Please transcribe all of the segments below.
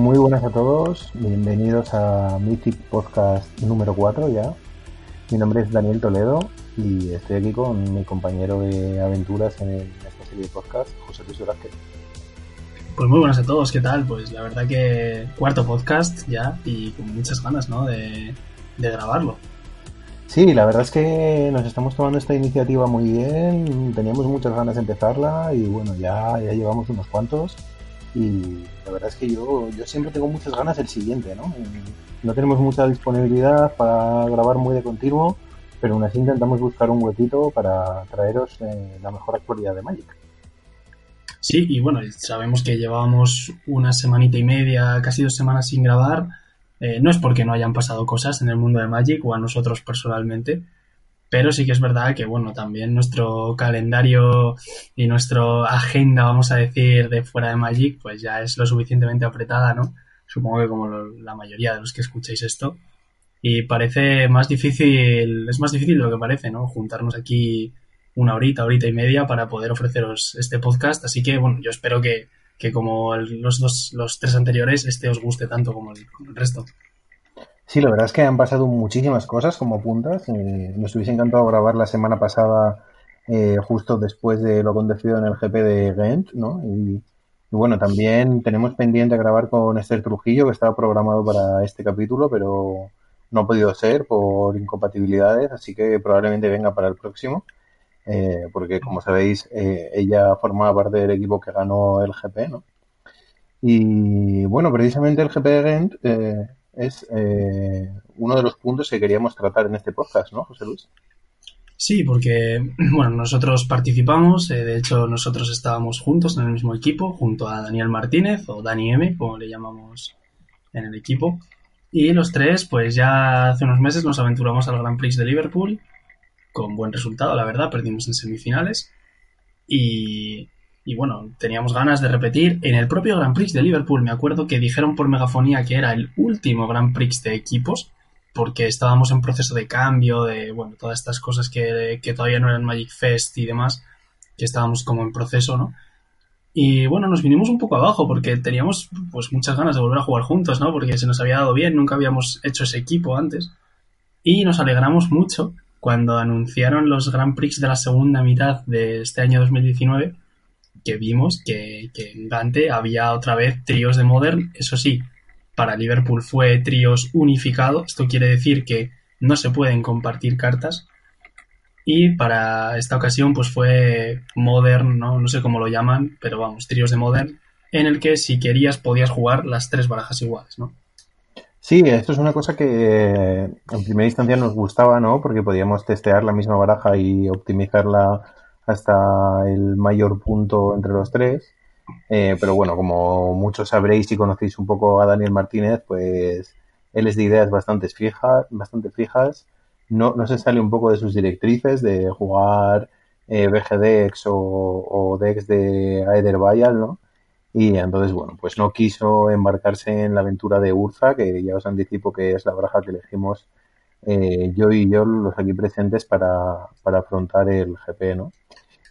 Muy buenas a todos, bienvenidos a Mythic Podcast número 4 ya. Mi nombre es Daniel Toledo y estoy aquí con mi compañero de aventuras en esta serie de podcast, José Luis Velázquez. Pues muy buenas a todos, ¿qué tal? Pues la verdad que cuarto podcast ya y con muchas ganas, ¿no? De, de grabarlo. Sí, la verdad es que nos estamos tomando esta iniciativa muy bien, teníamos muchas ganas de empezarla y bueno, ya, ya llevamos unos cuantos y la verdad es que yo, yo siempre tengo muchas ganas del siguiente, ¿no? No tenemos mucha disponibilidad para grabar muy de continuo, pero aún así intentamos buscar un huequito para traeros eh, la mejor actualidad de Magic. Sí, y bueno, sabemos que llevábamos una semanita y media, casi dos semanas sin grabar. Eh, no es porque no hayan pasado cosas en el mundo de Magic o a nosotros personalmente, pero sí que es verdad que, bueno, también nuestro calendario y nuestra agenda, vamos a decir, de fuera de Magic, pues ya es lo suficientemente apretada, ¿no? Supongo que como la mayoría de los que escucháis esto. Y parece más difícil, es más difícil de lo que parece, ¿no? Juntarnos aquí una horita, horita y media para poder ofreceros este podcast. Así que, bueno, yo espero que, que como los, dos, los tres anteriores, este os guste tanto como el, resto. Sí, la verdad es que han pasado muchísimas cosas como puntas. Eh, nos hubiese encantado grabar la semana pasada, eh, justo después de lo acontecido en el GP de Ghent, ¿no? Y, y, bueno, también tenemos pendiente grabar con Esther Trujillo, que estaba programado para este capítulo, pero no ha podido ser por incompatibilidades, así que probablemente venga para el próximo. Eh, porque como sabéis, eh, ella formaba parte del equipo que ganó el GP, ¿no? Y bueno, precisamente el GP de Ghent eh, es uno de los puntos que queríamos tratar en este podcast, ¿no, José Luis? Sí, porque bueno, nosotros participamos, de hecho nosotros estábamos juntos en el mismo equipo, junto a Daniel Martínez o Dani M, como le llamamos en el equipo. Y los tres, pues ya hace unos meses nos aventuramos al Grand Prix de Liverpool con buen resultado, la verdad, perdimos en semifinales. Y, y bueno, teníamos ganas de repetir. En el propio Grand Prix de Liverpool me acuerdo que dijeron por megafonía que era el último Grand Prix de equipos, porque estábamos en proceso de cambio, de, bueno, todas estas cosas que, que todavía no eran Magic Fest y demás, que estábamos como en proceso, ¿no? Y bueno, nos vinimos un poco abajo porque teníamos pues muchas ganas de volver a jugar juntos, ¿no? Porque se nos había dado bien, nunca habíamos hecho ese equipo antes. Y nos alegramos mucho cuando anunciaron los Grand Prix de la segunda mitad de este año 2019, que vimos que, que en Dante había otra vez tríos de Modern, eso sí, para Liverpool fue tríos unificado, esto quiere decir que no se pueden compartir cartas, y para esta ocasión pues fue Modern, ¿no? no sé cómo lo llaman, pero vamos, tríos de Modern, en el que si querías podías jugar las tres barajas iguales, ¿no? Sí, esto es una cosa que en primera instancia nos gustaba, ¿no? Porque podíamos testear la misma baraja y optimizarla hasta el mayor punto entre los tres. Eh, pero bueno, como muchos sabréis y conocéis un poco a Daniel Martínez, pues él es de ideas bastante fijas, bastante fijas. No, no se sale un poco de sus directrices de jugar eh, BGDX o, o Dex de Aether Vial, ¿no? Y entonces, bueno, pues no quiso embarcarse en la aventura de Urza, que ya os anticipo que es la baraja que elegimos eh, yo y yo, los aquí presentes, para, para afrontar el GP, ¿no?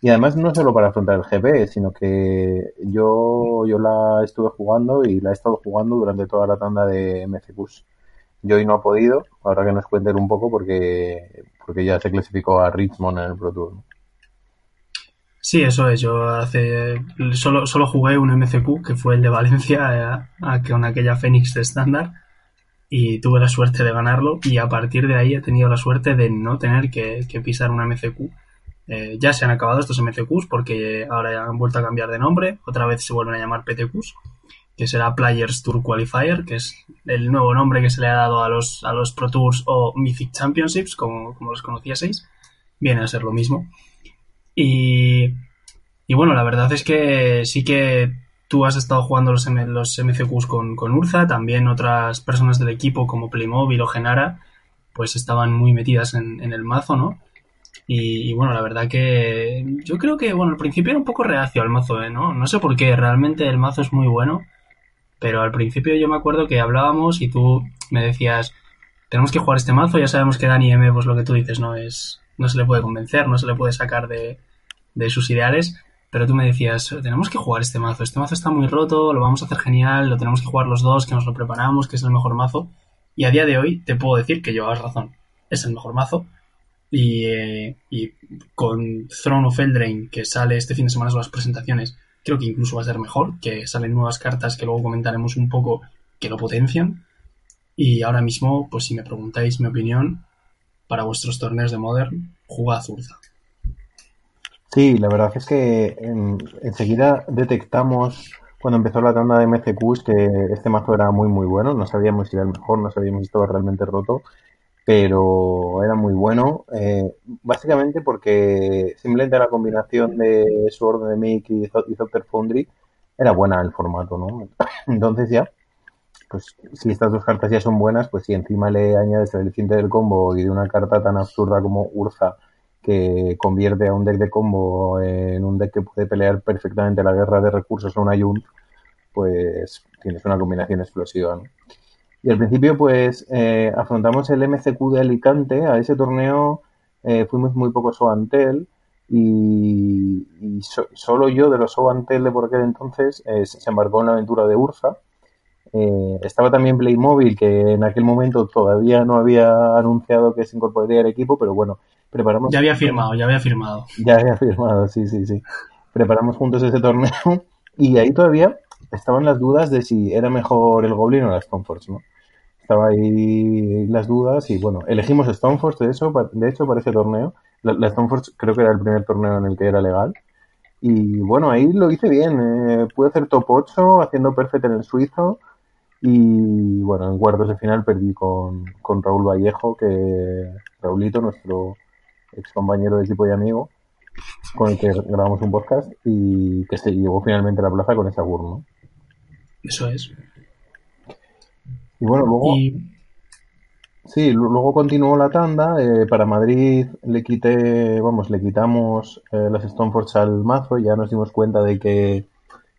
Y además no solo para afrontar el GP, sino que yo, yo la estuve jugando y la he estado jugando durante toda la tanda de MCQs. Yo hoy no ha podido, ahora que nos cuenten un poco, porque, porque ya se clasificó a Richmond en el Pro Tour. Sí, eso es. Yo hace solo, solo jugué un MCQ, que fue el de Valencia, eh, con aquella Fénix de estándar, y tuve la suerte de ganarlo. Y a partir de ahí he tenido la suerte de no tener que, pisar un MCQ. Eh, ya se han acabado estos MCQs porque ahora ya han vuelto a cambiar de nombre. Otra vez se vuelven a llamar PTQs, que será Players Tour Qualifier, que es el nuevo nombre que se le ha dado a los, a los Pro Tours o Mythic Championships, como, como los conocíais. Viene a ser lo mismo. Y, y bueno, la verdad es que sí que tú has estado jugando los, los MCQs con, con Urza, también otras personas del equipo como Playmobil o Genara, pues estaban muy metidas en, en el mazo, ¿no? Y, y, bueno, la verdad que yo creo que, bueno, al principio era un poco reacio al mazo, ¿eh? ¿no? No sé por qué, realmente el mazo es muy bueno, pero al principio yo me acuerdo que hablábamos y tú me decías, tenemos que jugar este mazo, ya sabemos que Dani M, pues lo que tú dices, ¿no? Es, no se le puede convencer, no se le puede sacar de, de sus ideales. pero tú me decías, tenemos que jugar este mazo, este mazo está muy roto, lo vamos a hacer genial, lo tenemos que jugar los dos, que nos lo preparamos, que es el mejor mazo. Y a día de hoy te puedo decir que llevabas razón, es el mejor mazo. Y, eh, y con Throne of Eldraine, que sale este fin de semana son las presentaciones, creo que incluso va a ser mejor, que salen nuevas cartas que luego comentaremos un poco que lo potencian. Y ahora mismo, pues si me preguntáis mi opinión, para vuestros torneos de Modern, jugad Urza. Sí, la verdad es que enseguida detectamos cuando empezó la tanda de MCQs que este mazo era muy muy bueno, no sabíamos si era el mejor, no sabíamos si estaba realmente roto, pero era muy bueno, eh, básicamente porque simplemente la combinación de Sword de Make y, y Foundry era buena el formato, ¿no? Entonces ya, pues si estas dos cartas ya son buenas, pues si encima le añades el aliciente del combo y de una carta tan absurda como Urza, que convierte a un deck de combo en un deck que puede pelear perfectamente la guerra de recursos a una Yunt, pues tienes una combinación explosiva. ¿no? Y al principio, pues eh, afrontamos el MCQ de Alicante. A ese torneo eh, fuimos muy pocos Soantel y, y solo yo de los Soantel de por aquel entonces eh, se embarcó en la aventura de Ursa. estaba también Playmobil, que en aquel momento todavía no había anunciado que se incorporaría al equipo, pero bueno, preparamos. Ya había firmado, ya había firmado. Ya había firmado, sí, sí, sí. Preparamos juntos ese torneo y ahí todavía estaban las dudas de si era mejor el Goblin o la Stoneforge, ¿no? Estaba ahí las dudas y bueno, elegimos Stoneforge de, eso, de hecho para ese torneo. La, Stoneforge creo que era el primer torneo en el que era legal. Y bueno, ahí lo hice bien. Eh, pude hacer top 8 haciendo perfect en el suizo. Y bueno, en cuartos de final perdí con, con Raúl Vallejo, que Raulito, nuestro ex compañero de equipo y amigo, con el que grabamos un podcast y que se llevó finalmente a la plaza con ese agur, ¿no? Eso es. Y bueno, luego... Sí, luego continuó la tanda. Eh, para Madrid le quité, vamos, le quitamos eh, las Stoneforge al mazo y ya nos dimos cuenta de que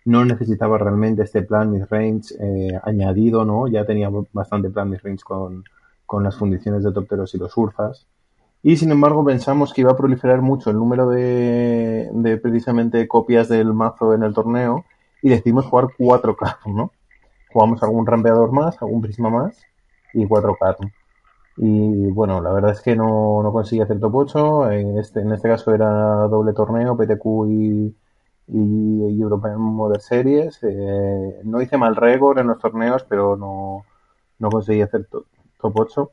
no necesitaba realmente este plan midrange eh, añadido, ¿no? Ya tenía bastante plan midrange con, con las fundiciones de Topteros y los Urzas. Y sin embargo pensamos que iba a proliferar mucho el número de, de precisamente copias del mazo en el torneo y decidimos jugar cuatro cartas, ¿no? Jugamos algún rampeador más, algún prisma más y cuatro cartas. Y bueno, la verdad es que no, no conseguí hacer top 8. En este, en este caso era doble torneo, PTQ y, y European Modern Series. Eh, no hice mal récord en los torneos, pero no, no conseguí hacer top 8.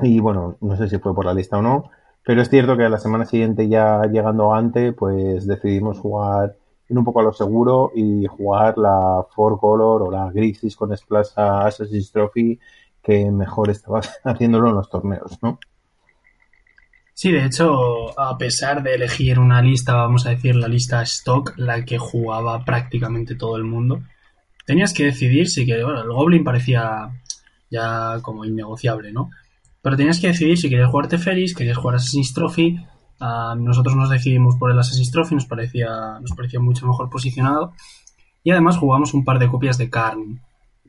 Y bueno, no sé si fue por la lista o no, pero es cierto que a la semana siguiente, ya llegando antes, pues decidimos jugar en un poco a lo seguro y jugar la Four Color o la Grisis con Splash Assassin's Trophy que mejor estaba haciéndolo en los torneos, ¿no? Sí, de hecho, a pesar de elegir una lista, vamos a decir la lista stock, la que jugaba prácticamente todo el mundo, tenías que decidir si que bueno, el Goblin parecía ya como innegociable, ¿no? Pero tenías que decidir si querías jugar Teferis, querías jugar Assassin's Trophy. Nosotros nos decidimos por el Assassin's Trophy, nos parecía, nos parecía mucho mejor posicionado. Y además jugamos un par de copias de Karn.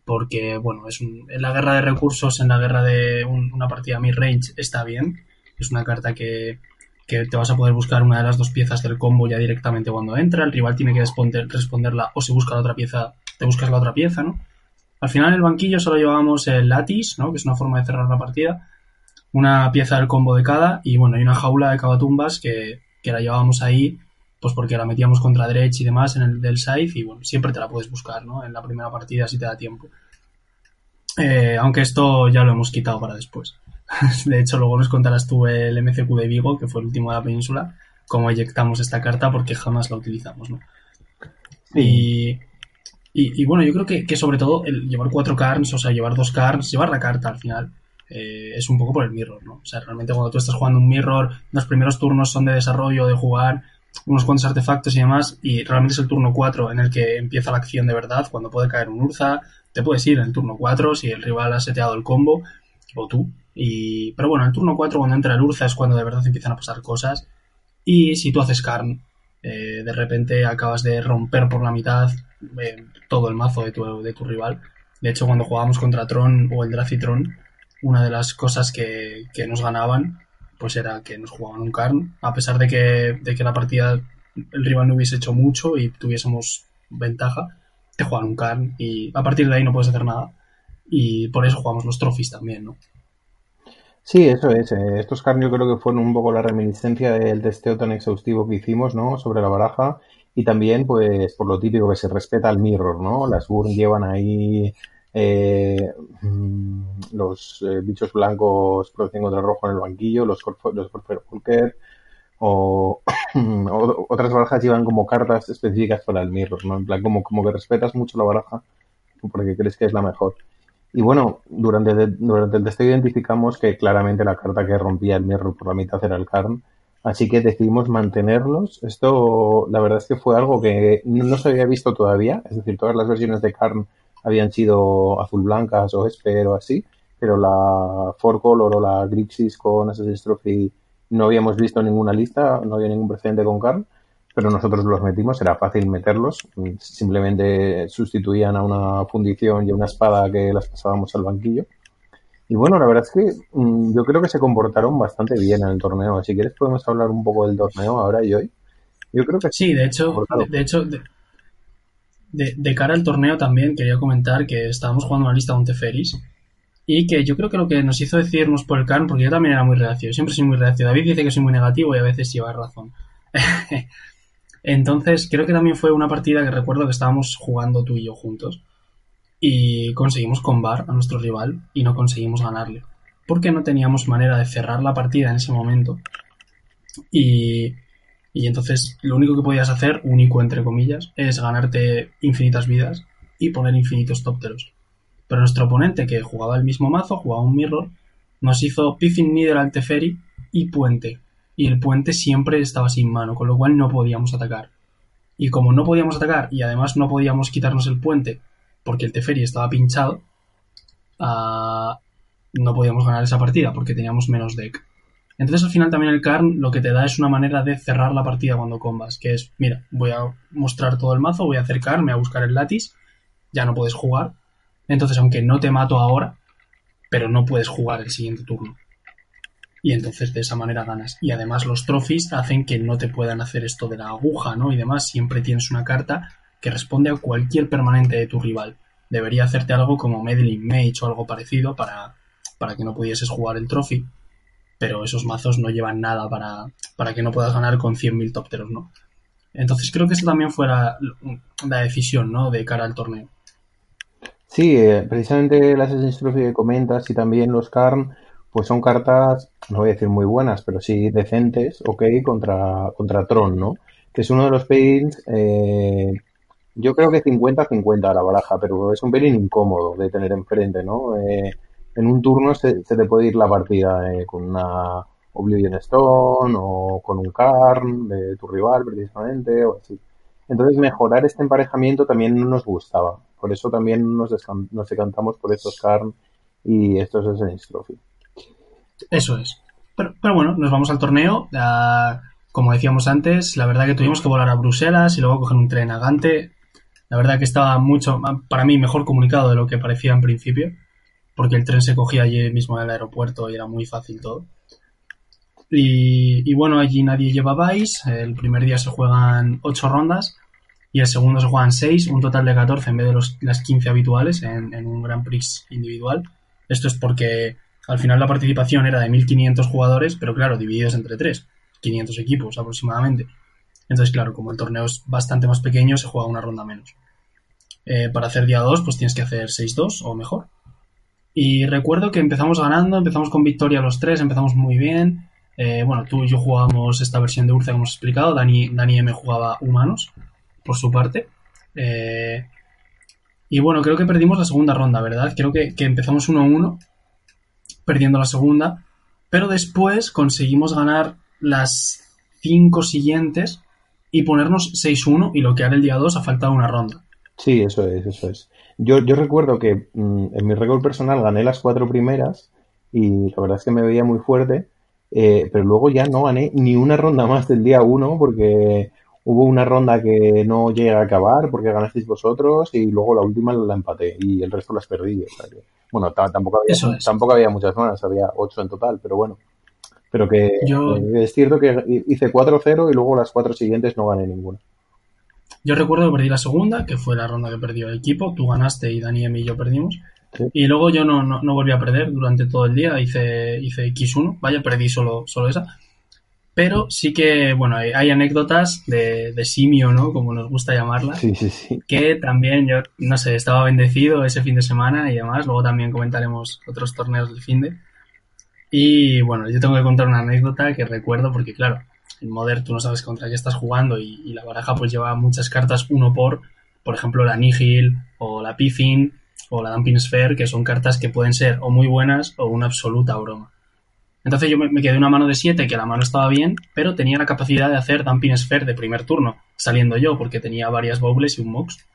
Porque, bueno, es en la guerra de recursos, en la guerra de una partida mid-range, está bien. Es una carta que, que te vas a poder buscar una de las dos piezas del combo ya directamente cuando entra. El rival tiene que responder, responderla o si busca la otra pieza, te buscas la otra pieza, ¿no? Al final en el banquillo solo llevábamos el Latis, ¿no? Que es una forma de cerrar la partida una pieza del combo de cada y bueno, hay una jaula de cavatumbas que, que la llevábamos ahí pues porque la metíamos contra derecha y demás en el del side y bueno, siempre te la puedes buscar, ¿no? En la primera partida si te da tiempo. Eh, aunque esto ya lo hemos quitado para después. de hecho, luego nos contarás tú el MCQ de Vigo, que fue el último de la península, cómo eyectamos esta carta porque jamás la utilizamos, ¿no? Y, y, bueno, yo creo que, que, sobre todo el llevar cuatro cards, o sea, llevar dos cards, llevar la carta al final, eh, es un poco por el mirror, ¿no? O sea, realmente cuando tú estás jugando un mirror, los primeros turnos son de desarrollo, de jugar unos cuantos artefactos y demás, y realmente es el turno 4 en el que empieza la acción de verdad, cuando puede caer un Urza, te puedes ir en el turno 4 si el rival ha seteado el combo, o tú. Y, pero bueno, en el turno 4 cuando entra el Urza es cuando de verdad empiezan a pasar cosas, y si tú haces Karn, eh, de repente acabas de romper por la mitad eh, todo el mazo de tu, de tu rival. De hecho, cuando jugábamos contra Tron o el Dracitron, una de las cosas que, nos ganaban pues era que nos jugaban un Karn, a pesar de que, de que la partida el rival no hubiese hecho mucho y tuviésemos ventaja, te juegan un Karn y a partir de ahí no puedes hacer nada. Y por eso jugamos los trophies también, ¿no? Sí, eso es. Eh, estos Karn yo creo que fueron un poco la reminiscencia del testeo tan exhaustivo que hicimos, ¿no? Sobre la baraja. Y también, pues, por lo típico que se respeta al mirror, ¿no? Las Burn llevan ahí eh, mm, los eh, bichos blancos protegen contra rojo en el banquillo, los, los o, otras barajas llevan como cartas específicas para el mirror, ¿no? En plan, como, como que respetas mucho la baraja porque crees que es la mejor. Y bueno, durante, durante el test identificamos que claramente la carta que rompía el mirror por la mitad era el Karn, así que decidimos mantenerlos. Esto, la verdad es que fue algo que no se había visto todavía, es decir, todas las versiones de Karn habían sido azul blancas o esper o así, pero la Four Color o la Grixis con Assassin's Trophy no habíamos visto ninguna lista, no había ningún precedente con Karn, pero nosotros los metimos, era fácil meterlos, simplemente sustituían a una fundición y a una espada que las pasábamos al banquillo. Y bueno, la verdad es que mm, yo creo que se comportaron bastante bien en el torneo. Si quieres podemos hablar un poco del torneo ahora y hoy. Yo creo que sí, de hecho, de, hecho, de, cara al torneo también quería comentar que estábamos jugando una lista de un Teferis y que yo creo que lo que nos hizo decirnos por el Karn, porque yo también era muy reacio, siempre soy muy reacio. David dice que soy muy negativo y a veces lleva razón. Entonces, creo que también fue una partida que recuerdo que estábamos jugando tú y yo juntos y conseguimos combar a nuestro rival y no conseguimos ganarle. Porque no teníamos manera de cerrar la partida en ese momento. Y y entonces lo único que podías hacer, único entre comillas, es ganarte infinitas vidas y poner infinitos tópteros. Pero nuestro oponente, que jugaba el mismo mazo, jugaba un mirror, nos hizo Piffin Needle al Teferi y Puente. Y el puente siempre estaba sin mano, con lo cual no podíamos atacar. Y como no podíamos atacar y además no podíamos quitarnos el puente porque el Teferi estaba pinchado, ah, no podíamos ganar esa partida porque teníamos menos deck. Entonces al final también el Karn lo que te da es una manera de cerrar la partida cuando combas, que es, mira, voy a mostrar todo el mazo, voy a acercarme a buscar el Latis, ya no puedes jugar. Entonces aunque no te mato ahora, pero no puedes jugar el siguiente turno. Y entonces de esa manera ganas. Y además los trophies hacen que no te puedan hacer esto de la aguja, ¿no? Y demás, siempre tienes una carta que responde a cualquier permanente de tu rival. Debería hacerte algo como Meddling Mage o algo parecido para, para que no pudieses jugar el trophy pero esos mazos no llevan nada para, para que no puedas ganar con 100.000 tópteros, ¿no? Entonces creo que eso también fue la, decisión, ¿no? De cara al torneo. Sí, eh, precisamente las Assassin's que comentas y también los Karn, pues son cartas, no voy a decir muy buenas, pero sí decentes, ok, contra, contra Tron, ¿no? Que es uno de los pains, eh, yo creo que 50-50 a la baraja, pero es un pelín incómodo de tener enfrente, ¿no? Eh, en un turno se, te puede ir la partida eh, con una Oblivion Stone o con un Karn de tu rival precisamente o así. Entonces mejorar este emparejamiento también no nos gustaba. Por eso también nos, nos decantamos por estos Karn y estos Trophy. Eso es. Pero, pero, bueno, nos vamos al torneo. como decíamos antes, la verdad que tuvimos que volar a Bruselas y luego coger un tren a Gante. La verdad que estaba mucho, para mí, mejor comunicado de lo que parecía en principio porque el tren se cogía allí mismo en el aeropuerto y era muy fácil todo. Y, bueno, allí nadie lleva Vice, el primer día se juegan 8 rondas y el segundo se juegan 6, un total de 14 en vez de los, las 15 habituales en, un Grand Prix individual. Esto es porque al final la participación era de 1500 jugadores, pero claro, divididos entre 3, 500 equipos aproximadamente. Entonces, claro, como el torneo es bastante más pequeño, se juega una ronda menos. Eh, para hacer día 2, pues tienes que hacer 6-2 o mejor. Y recuerdo que empezamos ganando, empezamos con victoria los tres, empezamos muy bien. Eh, bueno, tú y yo jugábamos esta versión de Urza, como hemos explicado. Dani, Dani jugaba humanos, por su parte. Eh, y bueno, creo que perdimos la segunda ronda, ¿verdad? Creo que, que empezamos 1-1, perdiendo la segunda. Pero después conseguimos ganar las cinco siguientes y ponernos 6-1 y lo que hará el día 2 a falta de una ronda. Sí, eso es, eso es. Yo, yo recuerdo que mm, en mi récord personal gané las cuatro primeras y la verdad es que me veía muy fuerte, eh, pero luego ya no gané ni una ronda más del día uno porque hubo una ronda que no llegué a acabar porque ganasteis vosotros y luego la última la empaté y el resto las perdí. bueno, tampoco había, tampoco había muchas más, había ocho en total, pero bueno. Pero que es cierto que hice 4-0 y luego las cuatro siguientes no gané ninguna. Yo recuerdo que perdí la segunda, que fue la ronda que perdió el equipo. Tú ganaste y Dani y yo perdimos. Y luego yo no, no, volví a perder durante todo el día. Hice, hice X1. Vaya, perdí solo, solo esa. Pero sí que, bueno, hay, anécdotas de, de, simio, ¿no? Como nos gusta llamarla. Sí, sí, sí. Que también yo, no sé, estaba bendecido ese fin de semana y demás. Luego también comentaremos otros torneos del fin de. Y bueno, yo tengo que contar una anécdota que recuerdo porque, claro, en Modern tú no sabes contra qué estás jugando y, la baraja pues lleva muchas cartas uno por, por ejemplo, la Nihil o la Piffin o la Dumping Sphere, que son cartas que pueden ser o muy buenas o una absoluta broma. Entonces yo me, quedé una mano de 7, que la mano estaba bien, pero tenía la capacidad de hacer Dumping Sphere de primer turno, saliendo yo, porque tenía varias Baubles y un Mox.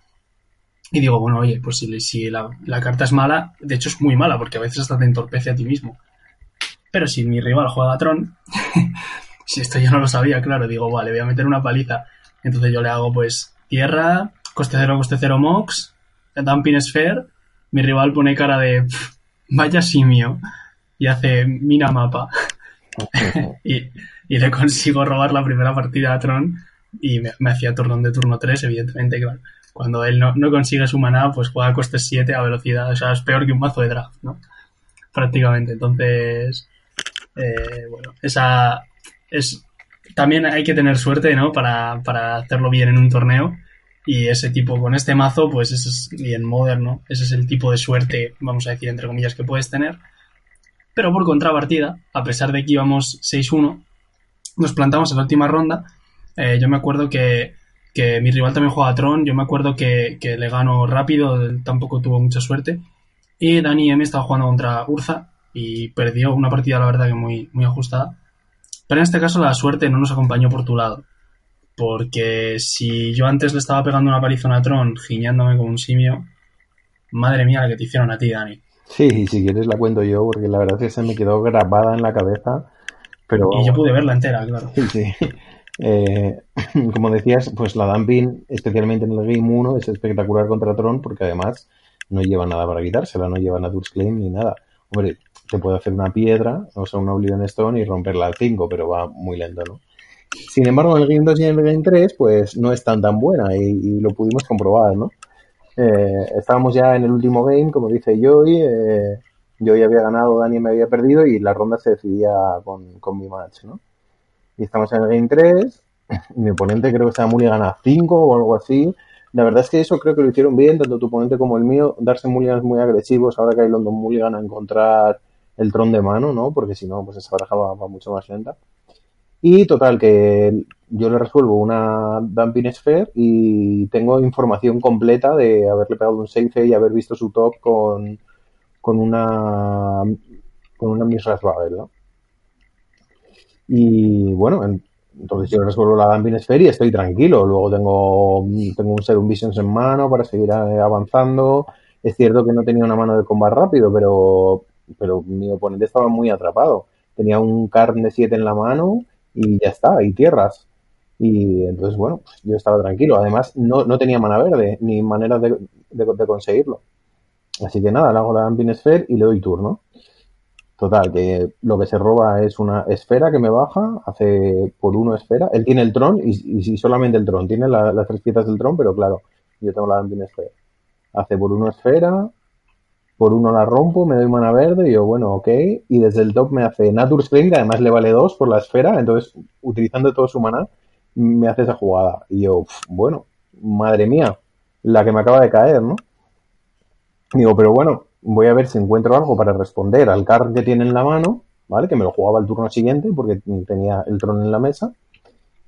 Y digo, bueno, oye, pues si, si la, la, carta es mala, de hecho es muy mala, porque a veces hasta te entorpece a ti mismo. Pero si mi rival juega Tron, si esto yo no lo sabía, claro, digo, vale, voy a meter una paliza. Entonces yo le hago pues tierra, coste cero, coste cero mox, dumping sphere, mi rival pone cara de vaya simio y hace mina mapa. y, le consigo robar la primera partida a Tron y me, hacía turno de turno 3, evidentemente, claro. Cuando él no, consigue su maná, pues juega coste 7 a velocidad. O sea, es peor que un mazo de draft, ¿no? Prácticamente. Entonces, eh, bueno, esa, es también hay que tener suerte, ¿no? Para, hacerlo bien en un torneo. Y ese tipo, con este mazo, pues ese es bien moderno. Ese es el tipo de suerte, vamos a decir, entre comillas, que puedes tener. Pero por contrapartida, a pesar de que íbamos 6-1, nos plantamos en la última ronda. Eh, yo me acuerdo que, mi rival también juega a Tron. Yo me acuerdo que, le gano rápido, tampoco tuvo mucha suerte. Y Dani M estaba jugando contra Urza y perdió una partida, la verdad, que muy, muy ajustada. Pero en este caso la suerte no nos acompañó por tu lado. Porque si yo antes le estaba pegando una paliza a Tron, giñándome como un simio, madre mía la que te hicieron a ti, Dani. Sí, si quieres la cuento yo, porque la verdad es que se me quedó grabada en la cabeza. Pero... Y yo pude verla entera, claro. Sí, sí. Eh, como decías, pues la Dumping, especialmente en el Game 1, es espectacular contra Tron, porque además no lleva nada para quitársela, no lleva Natur's Claim ni nada. Hombre, te puede hacer una piedra, o sea, una Oblivion Stone y romperla al 5, pero va muy lento, ¿no? Sin embargo, en el Game 2 y en el Game 3, pues no es tan tan buena y, lo pudimos comprobar, ¿no? Eh, estábamos ya en el último game, como dice Joy, eh, Joy había ganado, Dani me había perdido y la ronda se decidía con, con mi match, ¿no? Y estamos en el Game 3, mi oponente creo que estaba muy gana 5 o algo así, la verdad es que eso creo que lo hicieron bien, tanto tu oponente como el mío, darse mulligans muy agresivos, ahora que hay London Mulligan a encontrar el tron de mano, ¿no? Porque si no, pues esa baraja va, mucho más lenta. Y total, que yo le resuelvo una Dumping Sphere y tengo información completa de haberle pegado un safe y haber visto su top con, con una con una Miss Babel, ¿no? Y bueno, entonces yo resuelvo la Dumping Sphere y estoy tranquilo. Luego tengo, tengo un Serum Visions en mano para seguir eh, avanzando. Es cierto que no tenía una mano de combate rápido, pero, pero mi oponente estaba muy atrapado. Tenía un Karn de 7 en la mano y ya está, y tierras. Y entonces, bueno, pues yo estaba tranquilo. Además, no, no tenía mana verde, ni manera de, de, conseguirlo. Así que nada, le hago la Dumping Sphere y le doy turno. Total, que lo que se roba es una esfera que me baja, hace por uno esfera. Él tiene el tron y, y solamente el tron, tiene las tres piezas del tron, pero claro, yo tengo la Damping esfera. Hace por uno esfera, por uno la rompo, me doy mana verde y yo, bueno, ok. Y desde el top me hace Nature Spring, que además le vale dos por la esfera, entonces utilizando todo su mana, me hace esa jugada. Y yo, bueno, madre mía, la que me acaba de caer, ¿no? Digo, pero bueno, voy a ver si encuentro algo para responder al card que tiene en la mano, ¿vale? Que me lo jugaba el turno siguiente porque tenía el trono en la mesa.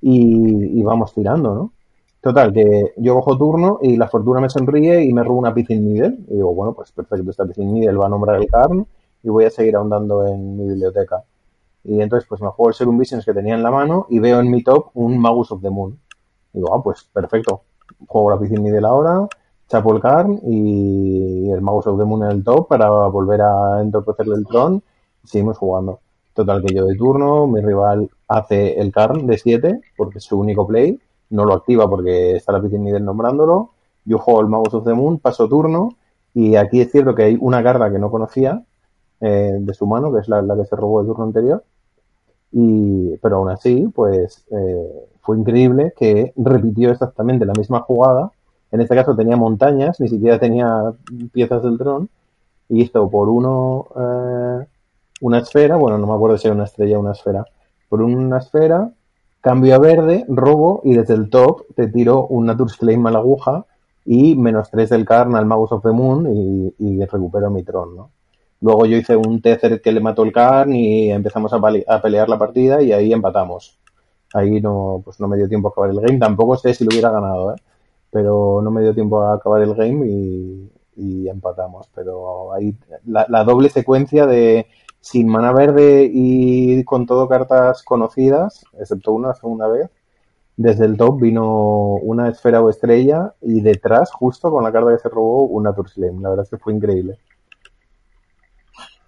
Y, vamos tirando, ¿no? Total, que yo cojo turno y la fortuna me sonríe y me robo una Pithing Needle. Y digo, bueno, pues perfecto, esta Pithing Needle va a nombrar el card y voy a seguir ahondando en mi biblioteca. Y entonces, pues me juego el Serum Visions que tenía en la mano y veo en mi top un Magus of the Moon. Y digo, ah, pues perfecto. Juego la Pithing Needle ahora, Chapolcar y el Mouse of the Moon en el top para volver a entorpecerle el tron. Seguimos jugando. Total que yo de turno, mi rival hace el Karn de 7 porque es su único play, no lo activa porque está la piscina nivel nombrándolo. Yo juego el Mouse of the Moon, paso turno y aquí es cierto que hay una carta que no conocía eh, de su mano, que es la, que se robó el turno anterior. y, pero aún así, pues eh, fue increíble que repitió exactamente la misma jugada. En este caso tenía montañas, ni siquiera tenía piezas del dron. Y hizo por uno eh, una esfera, bueno, no me acuerdo si era una estrella o una esfera. Por una esfera, cambio a verde, robo y desde el top te tiro un Natur's Flame a la aguja y menos 3 del Karn al Magus of the Moon y, y recupero mi tron, ¿no? Luego yo hice un Tether que le mató el Karn y empezamos a, pelear la partida y ahí empatamos. Ahí no, pues no me dio tiempo a acabar el game. Tampoco sé si lo hubiera ganado, ¿eh? Pero no me dio tiempo a acabar el game y, empatamos. Pero ahí la, doble secuencia de sin mana verde y con todo cartas conocidas, excepto una segunda vez, desde el top vino una esfera o estrella y detrás, justo con la carta que se robó, una Turslame. La verdad es que fue increíble.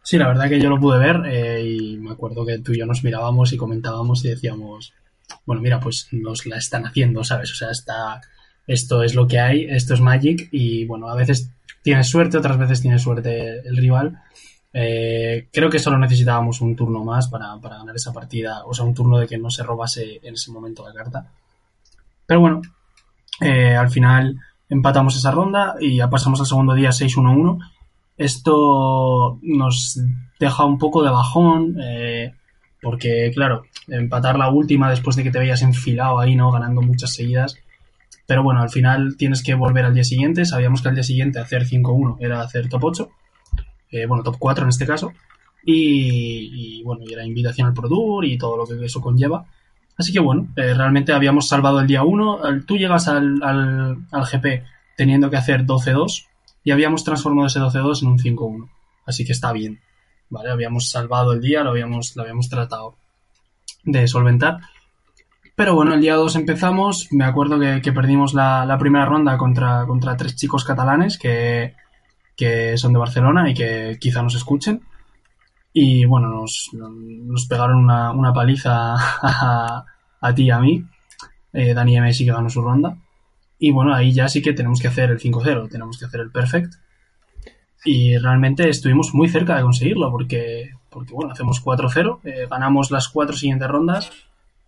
Sí, la verdad que yo lo pude ver eh, y me acuerdo que tú y yo nos mirábamos y comentábamos y decíamos, bueno, mira, pues nos la están haciendo, ¿sabes? O sea, está, esto es lo que hay, esto es Magic y bueno, a veces tienes suerte, otras veces tiene suerte el rival. Eh, creo que solo necesitábamos un turno más para, para, ganar esa partida, o sea, un turno de que no se robase en ese momento la carta. Pero bueno, eh, al final empatamos esa ronda y ya pasamos al segundo día 6-1-1. Esto nos deja un poco de bajón, eh, porque claro, empatar la última después de que te veías enfilado ahí, ¿no? Ganando muchas seguidas. Pero bueno, al final tienes que volver al día siguiente. Sabíamos que al día siguiente hacer 5-1 era hacer top 8 eh, bueno, top 4 en este caso, y, y, bueno, y la invitación al Pro Tour y todo lo que eso conlleva. Así que bueno, eh, realmente habíamos salvado el día 1, tú llegas al, al, al GP teniendo que hacer 12-2 y habíamos transformado ese 12-2 en un 5-1, así que está bien, ¿vale? Habíamos salvado el día, lo habíamos, lo habíamos tratado de solventar. Pero bueno, el día 2 empezamos. Me acuerdo que, que perdimos la, la, primera ronda contra, contra tres chicos catalanes que, que son de Barcelona y que quizá nos escuchen. Y bueno, nos, nos pegaron una, una paliza a, a, ti y a mí. Eh, Dani M sí que ganó su ronda. Y bueno, ahí ya sí que tenemos que hacer el 5-0, tenemos que hacer el perfect. Y realmente estuvimos muy cerca de conseguirlo porque, porque bueno, hacemos 4-0, eh, ganamos las cuatro siguientes rondas.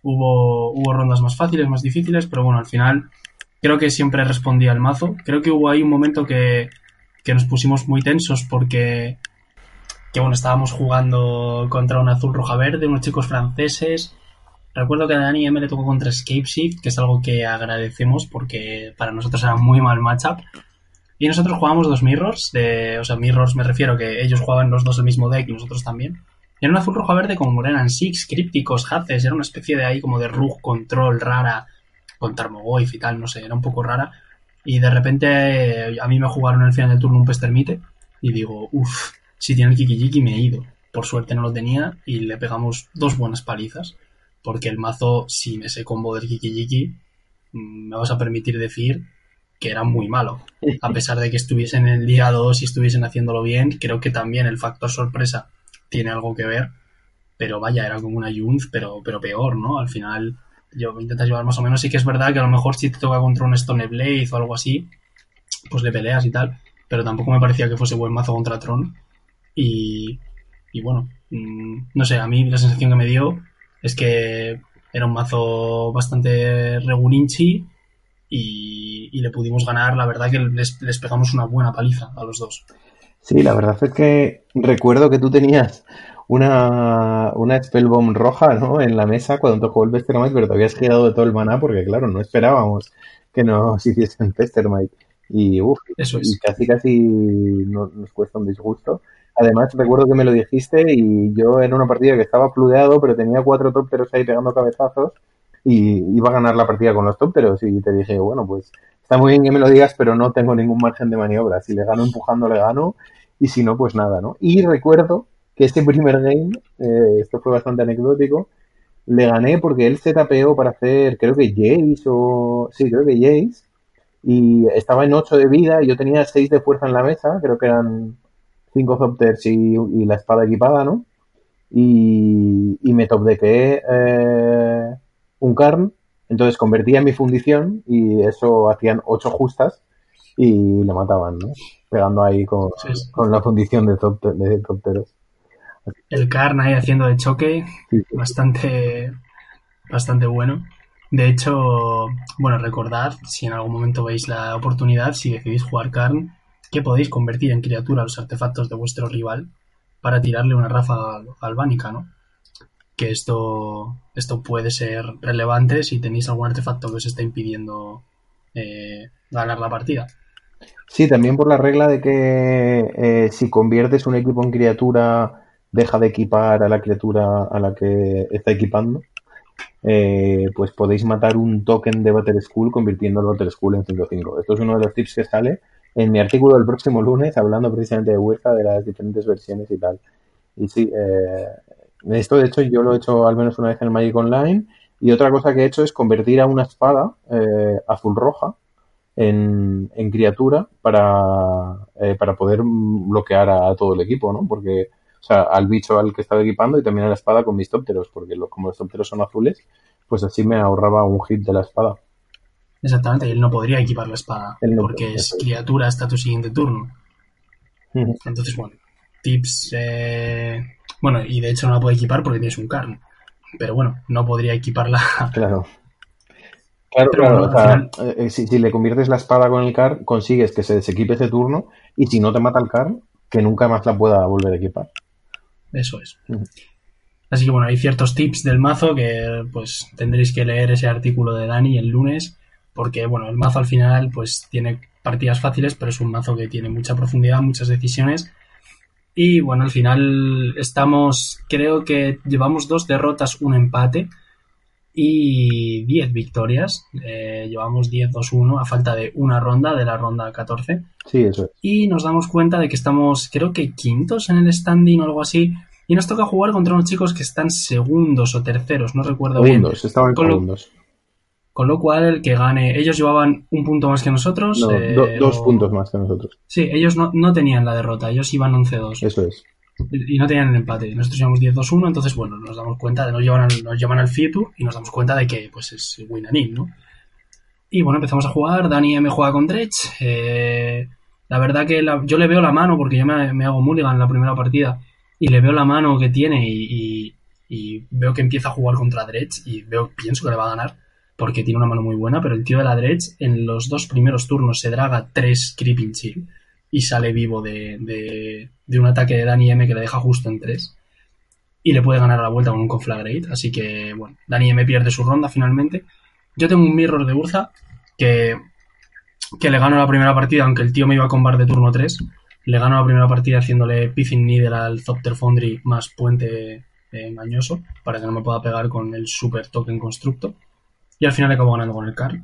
Hubo, hubo rondas más fáciles, más difíciles, pero bueno, al final creo que siempre respondía el mazo. Creo que hubo ahí un momento que, que nos pusimos muy tensos porque que bueno, estábamos jugando contra un azul roja verde, unos chicos franceses. Recuerdo que a Dani M le tocó contra Escape Shift, que es algo que agradecemos porque para nosotros era muy mal matchup. Y nosotros jugábamos dos mirrors, de, o sea, mirrors me refiero que ellos jugaban los dos el mismo deck y nosotros también. Y era un azul roja verde como eran Six, crípticos, haces, era una especie de ahí como de rug control rara, con Tarmogoyf y tal, no sé, era un poco rara. Y de repente a mí me jugaron el final del turno un Pestermite y digo, uff, si tiene el Kikijiki me he ido. Por suerte no lo tenía y le pegamos dos buenas palizas. Porque el mazo, sin ese combo del Kikijiki, mm, me vas a permitir decir que era muy malo. A pesar de que estuviesen en el día 2 y estuviesen haciéndolo bien, creo que también el factor sorpresa tiene algo que ver. Pero vaya, era como una Junz, pero, pero peor, ¿no? Al final yo intentas llevar más o menos. Sí que es verdad que a lo mejor si te toca contra un Stone Blade o algo así, pues le peleas y tal. Pero tampoco me parecía que fuese buen mazo contra Tron. Y, y bueno, mmm, no sé, a mí la sensación que me dio es que era un mazo bastante regulinchi y, y le pudimos ganar. La verdad que les, les pegamos una buena paliza a los dos. Sí, la verdad es que recuerdo que tú tenías una, una Spellbomb roja, ¿no? En la mesa cuando tocó el Pestermite, pero te habías girado de todo el maná porque, claro, no esperábamos que nos hiciesen Pestermite. Y, uff, Eso y es. casi, casi nos, nos cuesta un disgusto. Además, recuerdo que me lo dijiste y yo era una partida que estaba pludeado, pero tenía cuatro tópteros ahí pegando cabezazos y iba a ganar la partida con los tópteros. Y te dije, bueno, pues está muy bien que me lo digas, pero no tengo ningún margen de maniobra. Si le gano empujando, le gano. Y si no, pues nada, ¿no? Y recuerdo que este primer game, eh, esto fue bastante anecdótico, le gané porque él se tapeó para hacer, creo que Jace o... Sí, creo que Jace. Y estaba en 8 de vida y yo tenía 6 de fuerza en la mesa, creo que eran 5 Zopters y, y, la espada equipada, ¿no? Y, y me top dequé eh, un Karn, entonces convertía mi fundición y eso hacían 8 justas y le mataban, ¿no? Pegando ahí con, sí. con la fundición de, Zopter, de Zopteros. El Karn ahí haciendo de choque, bastante, bastante bueno. De hecho, bueno, recordad, si en algún momento veis la oportunidad, si decidís jugar Karn, que podéis convertir en criatura los artefactos de vuestro rival para tirarle una ráfaga galvánica, ¿no? Que esto, esto puede ser relevante si tenéis algún artefacto que os está impidiendo eh, ganar la partida. Sí, también por la regla de que eh, si conviertes un equipo en criatura, deja de equipar a la criatura a la que está equipando. eh, pues podéis matar un token de Battle School convirtiendo el Battle School en 5-5. Esto es uno de los tips que sale en mi artículo del próximo lunes, hablando precisamente de UEFA, de las diferentes versiones y tal. Y sí, eh, esto de hecho yo lo he hecho al menos una vez en el Magic Online. Y otra cosa que he hecho es convertir a una espada eh, azul-roja en, en criatura para, eh, para poder bloquear a, a todo el equipo, ¿no? Porque, o sea, al bicho al que estaba equipando y también a la espada con mis tópteros, porque como los tópteros son azules, pues así me ahorraba un hit de la espada. Exactamente, y él no podría equipar la espada, no porque puede, es criatura hasta tu siguiente turno. Entonces, bueno, tips. eh, Bueno, y de hecho no la puede equipar porque tienes un Karn. Pero bueno, no podría equiparla. Claro. Claro, Pero claro. bueno, o sea, al eh, si, si le conviertes la espada con el car, consigues que se desequipe ese turno y si no te mata el car, que nunca más la pueda volver a equipar. Eso es. Así que bueno, hay ciertos tips del mazo que pues tendréis que leer ese artículo de Dani el lunes. Porque bueno, el mazo al final pues tiene partidas fáciles, pero es un mazo que tiene mucha profundidad, muchas decisiones. Y bueno, al final estamos, creo que llevamos dos derrotas, un empate y 10 victorias. Eh, llevamos 10-2-1 a falta de una ronda de la ronda 14. Sí, eso es. Y nos damos cuenta de que estamos, creo que quintos en el standing o algo así. Y nos toca jugar contra unos chicos que están segundos o terceros, no recuerdo bien. Segundos, estaban Con lo- segundos. Con lo cual, el que gane, ellos llevaban un punto más que nosotros. No, eh, do- dos o- puntos más que nosotros. Sí, ellos no, no tenían la derrota, ellos iban 11-2 Eso es. Y no tenían el empate. Nosotros llevamos 10-2-1, entonces, bueno, nos damos cuenta de nos llevan al, nos llevan al y nos damos cuenta de que pues es win and in, ¿no? Y bueno, empezamos a jugar. Dani me juega con Dredge. eh, la verdad que yo le veo la mano porque yo me, me hago mulligan en la primera partida y le veo la mano que tiene y, y- y veo que empieza a jugar contra Dredge y veo, pienso que le va a ganar porque tiene una mano muy buena, pero el tío de la Dredge en los dos primeros turnos se draga tres Creeping Chill y sale vivo de, de- de un ataque de Dani M que le deja justo en 3 y le puede ganar a la vuelta con un Conflagrate. Así que, bueno, Dani M pierde su ronda finalmente. Yo tengo un Mirror de Urza que, que le gano la primera partida, aunque el tío me iba con bar de turno 3. Le gano la primera partida haciéndole Piffin Needle al Zopter Foundry más puente eh, engañoso para que no me pueda pegar con el Super Token Constructo. Y al final acabo ganando con el Car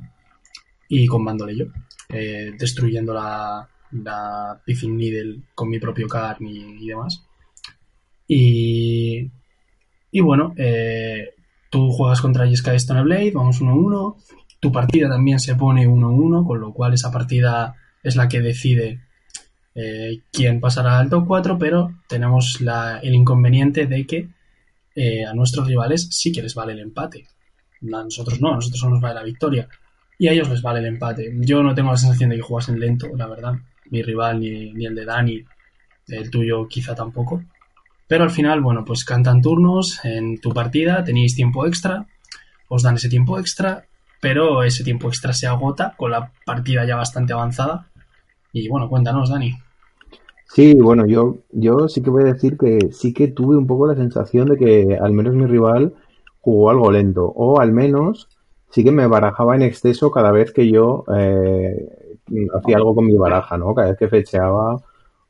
y combándole yo, eh, destruyendo la, la Piffin Needle con mi propio Car y, y demás. Y, y bueno, eh, tú juegas contra Jeskai Stone Blade, vamos 1-1. Tu partida también se pone 1-1, con lo cual esa partida es la que decide eh, quién pasará al top 4, pero tenemos el inconveniente de que eh, a nuestros rivales sí que les vale el empate. A nosotros no, a nosotros solo nos vale la victoria. Y a ellos les vale el empate. Yo no tengo la sensación de que jugasen lento, la verdad. Mi rival, ni, ni el de Dani, el tuyo quizá tampoco. Pero al final, bueno, pues cantan turnos en tu partida, tenéis tiempo extra, os dan ese tiempo extra, pero ese tiempo extra se agota con la partida ya bastante avanzada. Y bueno, cuéntanos, Dani. Sí, bueno, yo, yo sí que voy a decir que sí que tuve un poco la sensación de que al menos mi rival jugó algo lento, o al menos sí que me barajaba en exceso cada vez que yo eh, hacía algo con mi baraja, ¿no? Cada vez que fecheaba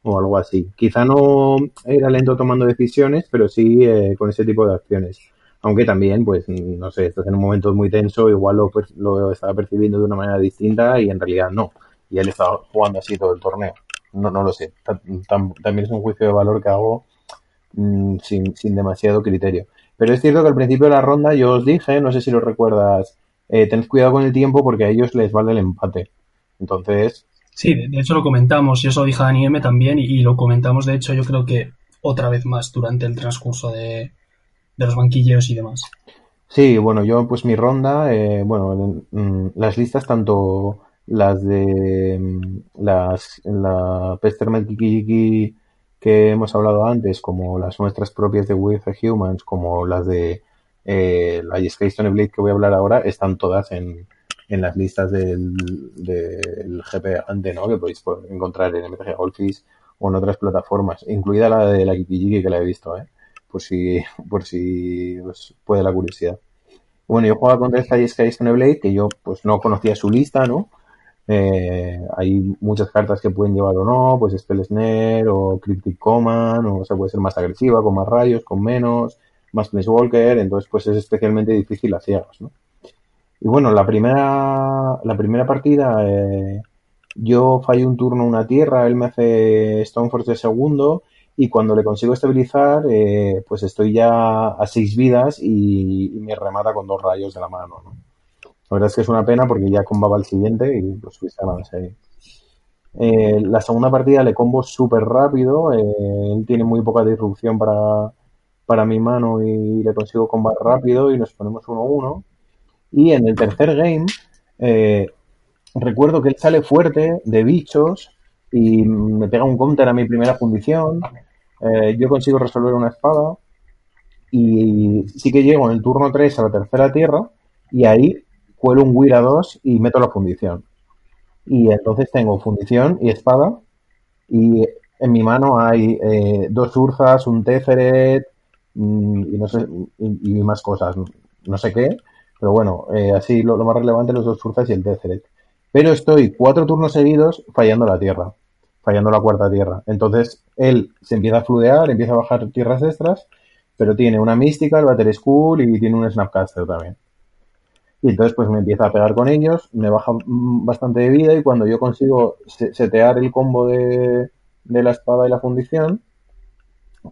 o algo así. Quizá no era lento tomando decisiones, pero sí eh, con ese tipo de acciones. Aunque también, pues, no sé, estás en un momento muy tenso, igual lo, per- lo estaba percibiendo de una manera distinta y en realidad no. Y él estaba jugando así todo el torneo. No, no lo sé. Ta- tam- También es un juicio de valor que hago mm, sin, sin demasiado criterio. Pero es cierto que al principio de la ronda yo os dije, no sé si lo recuerdas, eh, tened cuidado con el tiempo porque a ellos les vale el empate. Entonces, Sí, de, de hecho lo comentamos, y eso lo dije a Dani M también, y, y lo comentamos de hecho yo creo que otra vez más durante el transcurso de, de los banquilleos y demás. Sí, bueno, yo pues mi ronda, eh, bueno, mm, las listas tanto las de mm, las la Pesterman Kiki que hemos hablado antes, como las nuestras propias de With the Humans, como las de eh, la Stone Blade que voy a hablar ahora, están todas en, en las listas del, del GP ante, ¿no? Que podéis encontrar en MTG Office o en otras plataformas, incluida la de la Kikijiki que la he visto, ¿eh? Por si, por si os puede la curiosidad. Bueno, yo jugaba contra esta Stone Blade, que yo pues no conocía su lista, ¿no? Eh, hay muchas cartas que pueden llevar o no, pues Spell Snare o Cryptic Command, o, sea, puede ser más agresiva, con más rayos, con menos, más Walker, entonces pues es especialmente difícil a ciegas, ¿no? Y bueno, la primera, la primera partida eh, yo fallo un turno una tierra, él me hace Stoneforge de segundo y cuando le consigo estabilizar, eh, pues estoy ya a seis vidas y, me remata con dos rayos de la mano, ¿no? La verdad es que es una pena porque ya combaba el siguiente y pues fuiste a ahí. La segunda partida le combo súper rápido, eh, él tiene muy poca disrupción para, para mi mano y le consigo combar rápido y nos ponemos 1-1. Y en el tercer game, eh, recuerdo que él sale fuerte de bichos y me pega un counter a mi primera fundición. yo consigo resolver una espada y sí que llego en el turno 3 a la tercera tierra y ahí cuelo un Wira 2 y meto la fundición. Y entonces tengo fundición y espada. Y en mi mano hay eh, dos Urzas, un Teferet mm, y no sé, y, más cosas. No sé qué, pero bueno, eh, así lo, más relevante los dos Urzas y el Teferet. Pero estoy cuatro turnos seguidos fallando la tierra, fallando la cuarta tierra. Entonces él se empieza a fludear, empieza a bajar tierras extras, pero tiene una mística, el Battle School y tiene un Snapcaster también. Y entonces pues me empieza a pegar con ellos, me baja bastante de vida y cuando yo consigo setear el combo de, la espada y la fundición,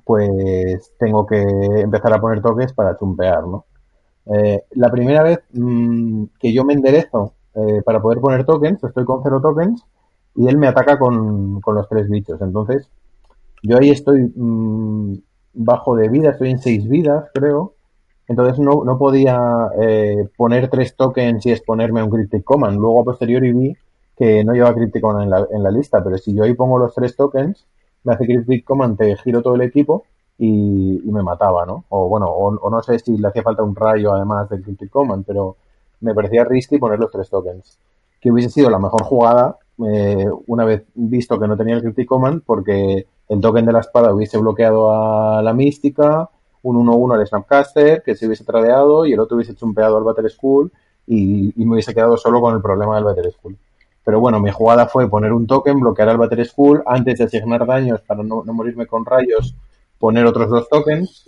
pues tengo que empezar a poner toques para chumpear, ¿no? Eh, la primera vez mm, que yo me enderezo eh, para poder poner tokens, estoy con cero tokens y él me ataca con, los tres bichos. Entonces, yo ahí estoy mm, bajo de vida, estoy en seis vidas, creo. Entonces no, no podía eh, poner tres tokens y exponerme un Cryptic Command. Luego a posteriori vi que no lleva Cryptic Command en la, en la lista, pero si yo ahí pongo los tres tokens, me hace Cryptic Command, te giro todo el equipo y, me mataba, ¿no? O bueno, o, no sé si le hacía falta un rayo además del Cryptic Command, pero me parecía risky poner los tres tokens. Que hubiese sido la mejor jugada eh, una vez visto que no tenía el Cryptic Command porque el token de la espada hubiese bloqueado a la mística, un 1-1 al Snapcaster, que se hubiese tradeado y el otro hubiese chumpeado al Battle School y, me hubiese quedado solo con el problema del Battle School. Pero bueno, mi jugada fue poner un token, bloquear al Battle School, antes de asignar daños para no, morirme con rayos, poner otros dos tokens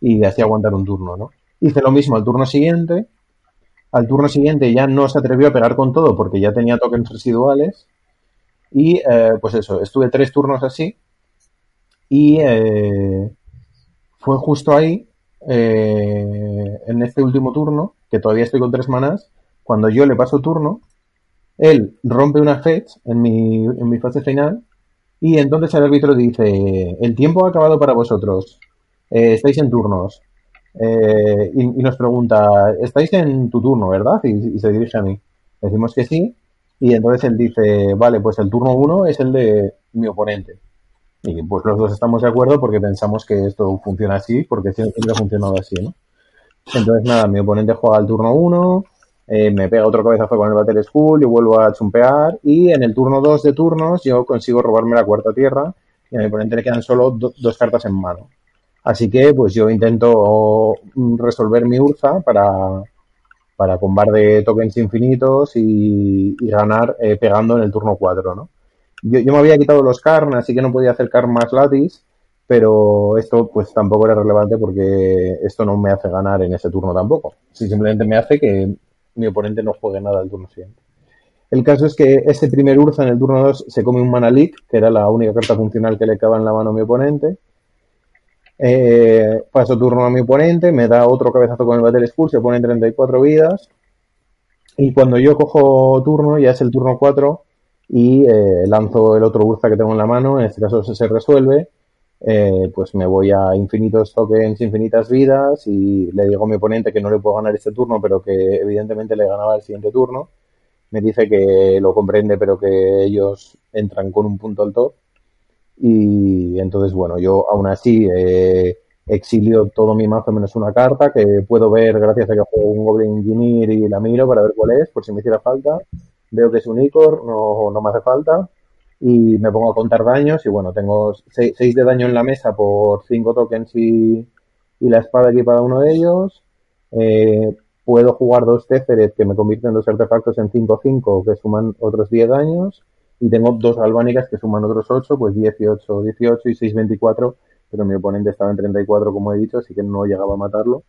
y así aguantar un turno, ¿no? Hice lo mismo al turno siguiente. Al turno siguiente ya no se atrevió a pegar con todo porque ya tenía tokens residuales. Y eh, pues eso, estuve tres turnos así. Y eh, fue justo ahí, eh, en este último turno, que todavía estoy con tres manas, cuando yo le paso turno, él rompe una fetch en mi, en mi fase final y entonces el árbitro dice, el tiempo ha acabado para vosotros, eh, estáis en turnos. Eh, y, nos pregunta, estáis en tu turno, ¿verdad? Y, y, se dirige a mí. Decimos que sí. Y entonces él dice, vale, pues el turno uno es el de mi oponente. Y pues los dos estamos de acuerdo porque pensamos que esto funciona así, porque siempre ha funcionado así, ¿no? Entonces, nada, mi oponente juega al turno 1, eh, me pega otro cabezazo con el Battle School, y vuelvo a chumpear, y en el turno 2 de turnos yo consigo robarme la cuarta tierra, y a mi oponente le quedan solo dos cartas en mano. Así que, pues yo intento resolver mi Urza para, para combar de tokens infinitos y, ganar eh, pegando en el turno 4, ¿no? Yo, yo me había quitado los carn, así que no podía hacer más latis, pero esto pues tampoco era relevante porque esto no me hace ganar en ese turno tampoco. simplemente me hace que mi oponente no juegue nada el turno siguiente. El caso es que este primer Urza en el turno 2 se come un Mana Leak, que era la única carta funcional que le quedaba en la mano a mi oponente. Eh, paso turno a mi oponente, me da otro cabezazo con el Battle Skull, se pone en 34 vidas. Y cuando yo cojo turno, ya es el turno 4, y eh, lanzo el otro Urza que tengo en la mano, en este caso se, resuelve, eh, pues me voy a infinitos tokens, infinitas vidas y le digo a mi oponente que no le puedo ganar este turno, pero que evidentemente le ganaba el siguiente turno. Me dice que lo comprende, pero que ellos entran con un punto al top. Y entonces, bueno, yo aún así eh, exilio todo mi mazo menos una carta que puedo ver gracias a que juego un Goblin Engineer y la miro para ver cuál es, por si me hiciera falta. Veo que es un Icor, no, no me hace falta. Y me pongo a contar daños y bueno, tengo 6 de daño en la mesa por 5 tokens y, y la espada aquí para uno de ellos. Eh, puedo jugar dos Teferet que me convierten dos artefactos en 5-5 que suman otros 10 daños. Y tengo dos albánicas que suman otros 8, pues 18, 18 y 6, 24 pero mi oponente estaba en 34, como he dicho, así que no llegaba a matarlo.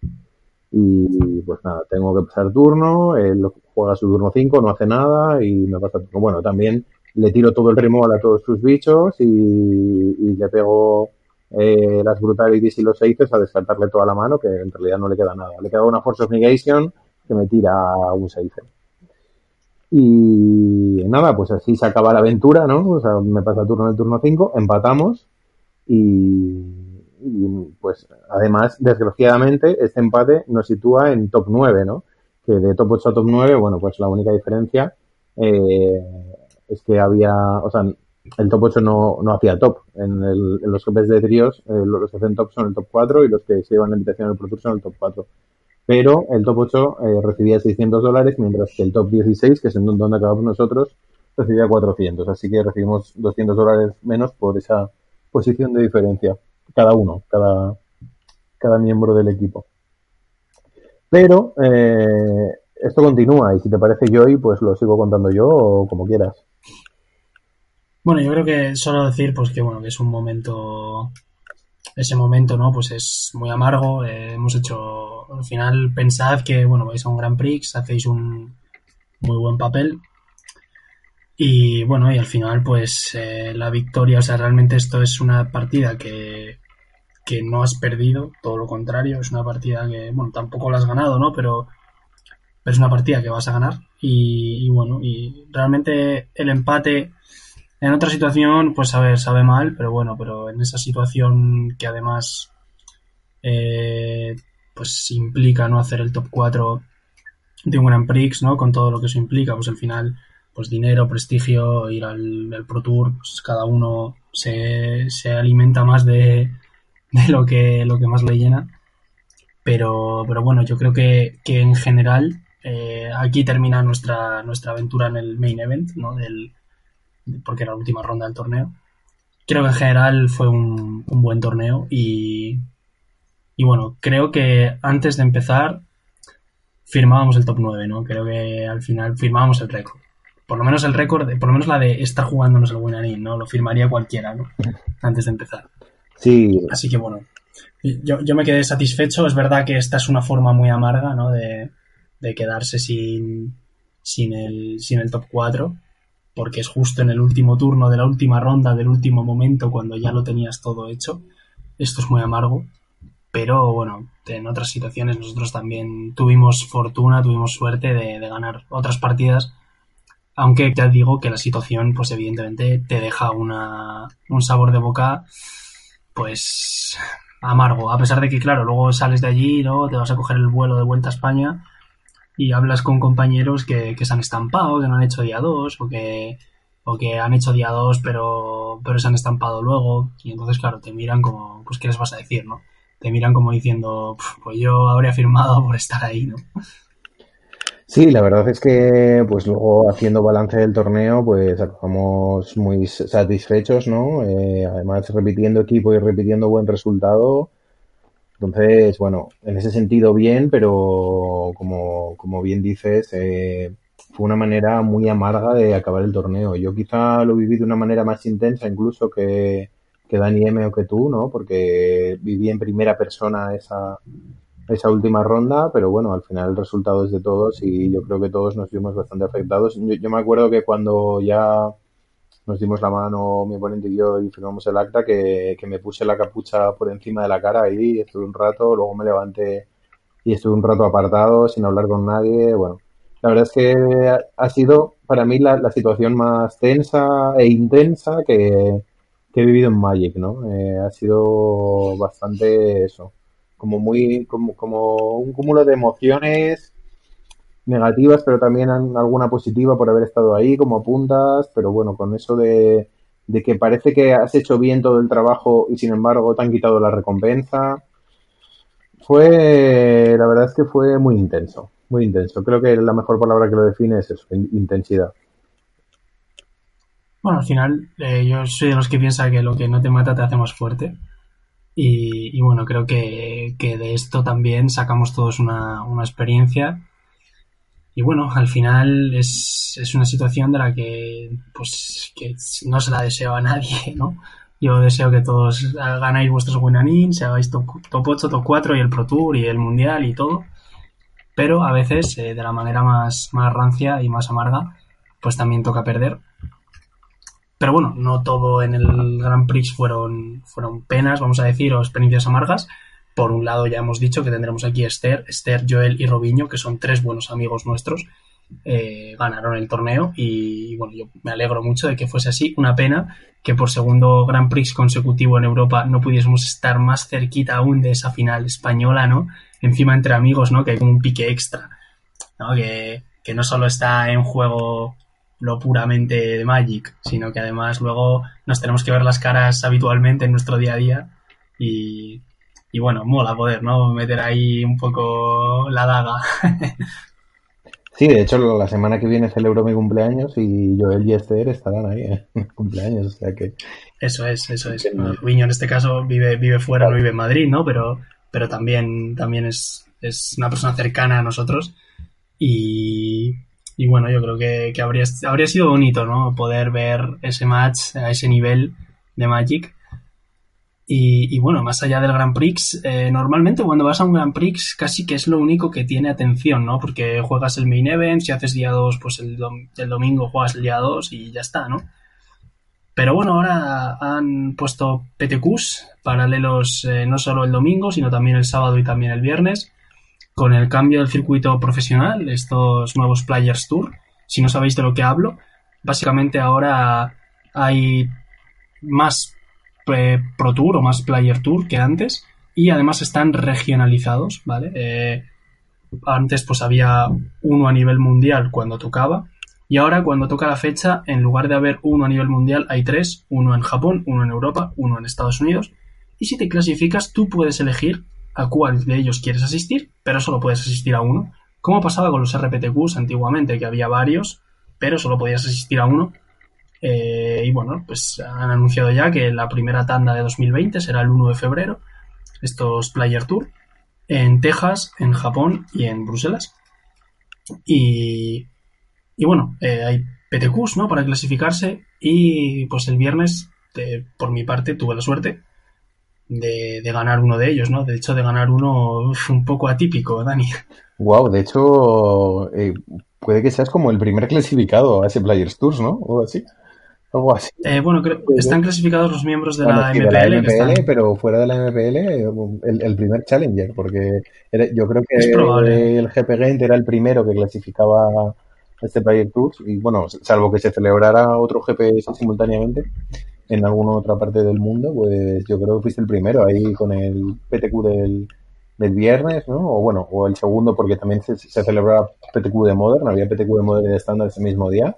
Y pues nada, tengo que pasar turno, él juega su turno 5, no hace nada y me pasa turno. Bueno, también le tiro todo el removal a todos sus bichos y, le pego eh, las brutalities y los seices a descartarle toda la mano, que en realidad no le queda nada. Le queda una Force of Negation que me tira un seife. Y nada, pues así se acaba la aventura, ¿no? O sea, me pasa turno en el turno 5, empatamos y, pues además, desgraciadamente, este empate nos sitúa en top 9, ¿no? Que de top 8 a top 9, bueno, pues la única diferencia eh, es que había, o sea, el top 8 no, no hacía top. En, el, en los jefes de tríos, eh, los que hacen top son el top 4 y los que se llevan la invitación al Pro Tour son el top 4. Pero el top 8 eh, recibía 600 dólares, mientras que el top 16, que es en donde acabamos nosotros, recibía 400. Así que recibimos 200 dólares menos por esa posición de diferencia, cada uno, cada, cada miembro del equipo. Pero eh, esto continúa y si te parece Joy, pues lo sigo contando yo o como quieras. Bueno, yo creo que solo decir pues que bueno, que es un momento ese momento, ¿no? Pues es muy amargo. Eh, hemos hecho, al final, pensad que, bueno, vais a un Grand Prix, hacéis un muy buen papel y bueno, y al final, pues eh, la victoria, o sea, realmente esto es una partida que, que no has perdido, todo lo contrario, es una partida que, bueno, tampoco la has ganado, ¿no? Pero, es una partida que vas a ganar. Y, bueno, y realmente el empate en otra situación, pues a sabe mal, pero bueno, pero en esa situación que además eh, pues implica no hacer el top 4 de un Grand Prix, ¿no? Con todo lo que eso implica, pues al final pues dinero, prestigio, ir al, Pro Tour, pues cada uno se, se alimenta más de, de, lo, que, lo que más le llena. Pero, pero bueno, yo creo que, que en general eh, aquí termina nuestra, nuestra aventura en el main event, ¿no? Del, porque era la última ronda del torneo. Creo que en general fue un, un buen torneo y, y bueno, creo que antes de empezar firmábamos el top 9, ¿no? Creo que al final firmábamos el récord por lo menos el récord, por lo menos la de estar jugándonos el Win ¿no? Lo firmaría cualquiera, ¿no? Antes de empezar. Sí. Así que bueno, yo, yo me quedé satisfecho. Es verdad que esta es una forma muy amarga, ¿no? De, de quedarse sin, sin, el, sin el top 4, porque es justo en el último turno de la última ronda, del último momento, cuando ya lo tenías todo hecho. Esto es muy amargo. Pero bueno, en otras situaciones nosotros también tuvimos fortuna, tuvimos suerte de, de ganar otras partidas aunque ya digo que la situación, pues evidentemente te deja una, un sabor de boca, pues amargo. A pesar de que, claro, luego sales de allí, ¿no? Te vas a coger el vuelo de vuelta a España y hablas con compañeros que, que se han estampado, que no han hecho día 2 o que, o que han hecho día 2 pero, pero se han estampado luego. Y entonces, claro, te miran como, pues, ¿qué les vas a decir, no? Te miran como diciendo, pues yo habría firmado por estar ahí, ¿no? Sí, la verdad es que pues luego haciendo balance del torneo pues acabamos muy satisfechos, ¿no? Eh, además repitiendo equipo y repitiendo buen resultado. Entonces, bueno, en ese sentido bien, pero como, como bien dices, eh, fue una manera muy amarga de acabar el torneo. Yo quizá lo viví de una manera más intensa incluso que, que Dani M o que tú, ¿no? Porque viví en primera persona esa, esa última ronda, pero bueno, al final el resultado es de todos y yo creo que todos nos vimos bastante afectados. Yo, me acuerdo que cuando ya nos dimos la mano mi oponente y yo y firmamos el acta, que, me puse la capucha por encima de la cara y estuve un rato, luego me levanté y estuve un rato apartado sin hablar con nadie. Bueno, la verdad es que ha sido para mí la, situación más tensa e intensa que, he vivido en Magic, ¿no? Eh, ha sido bastante eso como muy, como, como un cúmulo de emociones negativas, pero también alguna positiva por haber estado ahí, como apuntas, pero bueno, con eso de, de que parece que has hecho bien todo el trabajo y sin embargo te han quitado la recompensa. Fue, la verdad es que fue muy intenso, muy intenso. Creo que la mejor palabra que lo define es eso, intensidad. Bueno, al final eh, yo soy de los que piensa que lo que no te mata te hace más fuerte. Y, bueno, creo que, de esto también sacamos todos una, una experiencia. Y bueno, al final es, es, una situación de la que pues que no se la deseo a nadie, ¿no? Yo deseo que todos ganáis vuestros Winanin, se hagáis top, 8, top 4 y el Pro Tour y el Mundial y todo. Pero a veces, eh, de la manera más, más rancia y más amarga, pues también toca perder. Pero bueno, no todo en el Grand Prix fueron, fueron penas, vamos a decir, o experiencias amargas. Por un lado, ya hemos dicho que tendremos aquí a Esther, Esther, Joel y Robiño, que son tres buenos amigos nuestros. Eh, ganaron el torneo y bueno, yo me alegro mucho de que fuese así. Una pena que por segundo Grand Prix consecutivo en Europa no pudiésemos estar más cerquita aún de esa final española, ¿no? Encima entre amigos, ¿no? Que hay como un pique extra, ¿no? Que, que no solo está en juego lo puramente de Magic, sino que además luego nos tenemos que ver las caras habitualmente en nuestro día a día y, y bueno, mola poder, ¿no? Meter ahí un poco la daga. Sí, de hecho la semana que viene celebro mi cumpleaños y Joel y Esther estarán ahí en ¿eh? cumpleaños, o sea que... Eso es, eso es. Viño en este caso vive, vive fuera, no vive en Madrid, ¿no? Pero, pero también, también es, es una persona cercana a nosotros y, y bueno, yo creo que, habría, habría sido bonito, ¿no? Poder ver ese match a ese nivel de Magic. Y, bueno, más allá del Grand Prix, eh, normalmente cuando vas a un Grand Prix casi que es lo único que tiene atención, ¿no? Porque juegas el main event, si haces día 2, pues el, el, domingo juegas el día 2 y ya está, ¿no? Pero bueno, ahora han puesto PTQs paralelos eh, no solo el domingo, sino también el sábado y también el viernes con el cambio del circuito profesional, estos nuevos Players Tour, si no sabéis de lo que hablo, básicamente ahora hay más eh, Pro Tour o más Player Tour que antes y además están regionalizados, ¿vale? Eh, antes pues había uno a nivel mundial cuando tocaba y ahora cuando toca la fecha, en lugar de haber uno a nivel mundial, hay tres, uno en Japón, uno en Europa, uno en Estados Unidos y si te clasificas tú puedes elegir a cuál de ellos quieres asistir, pero solo puedes asistir a uno, como pasaba con los RPTQs antiguamente, que había varios, pero solo podías asistir a uno. Eh, y bueno, pues han anunciado ya que la primera tanda de 2020 será el 1 de febrero, estos Player Tour, en Texas, en Japón y en Bruselas. Y, y bueno, eh, hay PTQs, ¿no? Para clasificarse. Y pues el viernes, por mi parte, tuve la suerte de, ganar uno de ellos, ¿no? De hecho, de ganar uno un poco atípico, Dani. Wow, de hecho, eh, puede que seas como el primer clasificado a ese Players Tours, ¿no? O así. Algo así. Eh, bueno, están clasificados los miembros de, la, MPL, Pero fuera de la MPL, el, primer Challenger, porque yo creo que el GP Game era el primero que clasificaba este Player Tours y bueno, salvo que se celebrara otro GP simultáneamente, en alguna otra parte del mundo, pues yo creo que fuiste el primero ahí con el PTQ del, del viernes, ¿no? O bueno, o el segundo porque también se, se celebraba PTQ de Modern, había PTQ de Modern de estándar ese mismo día.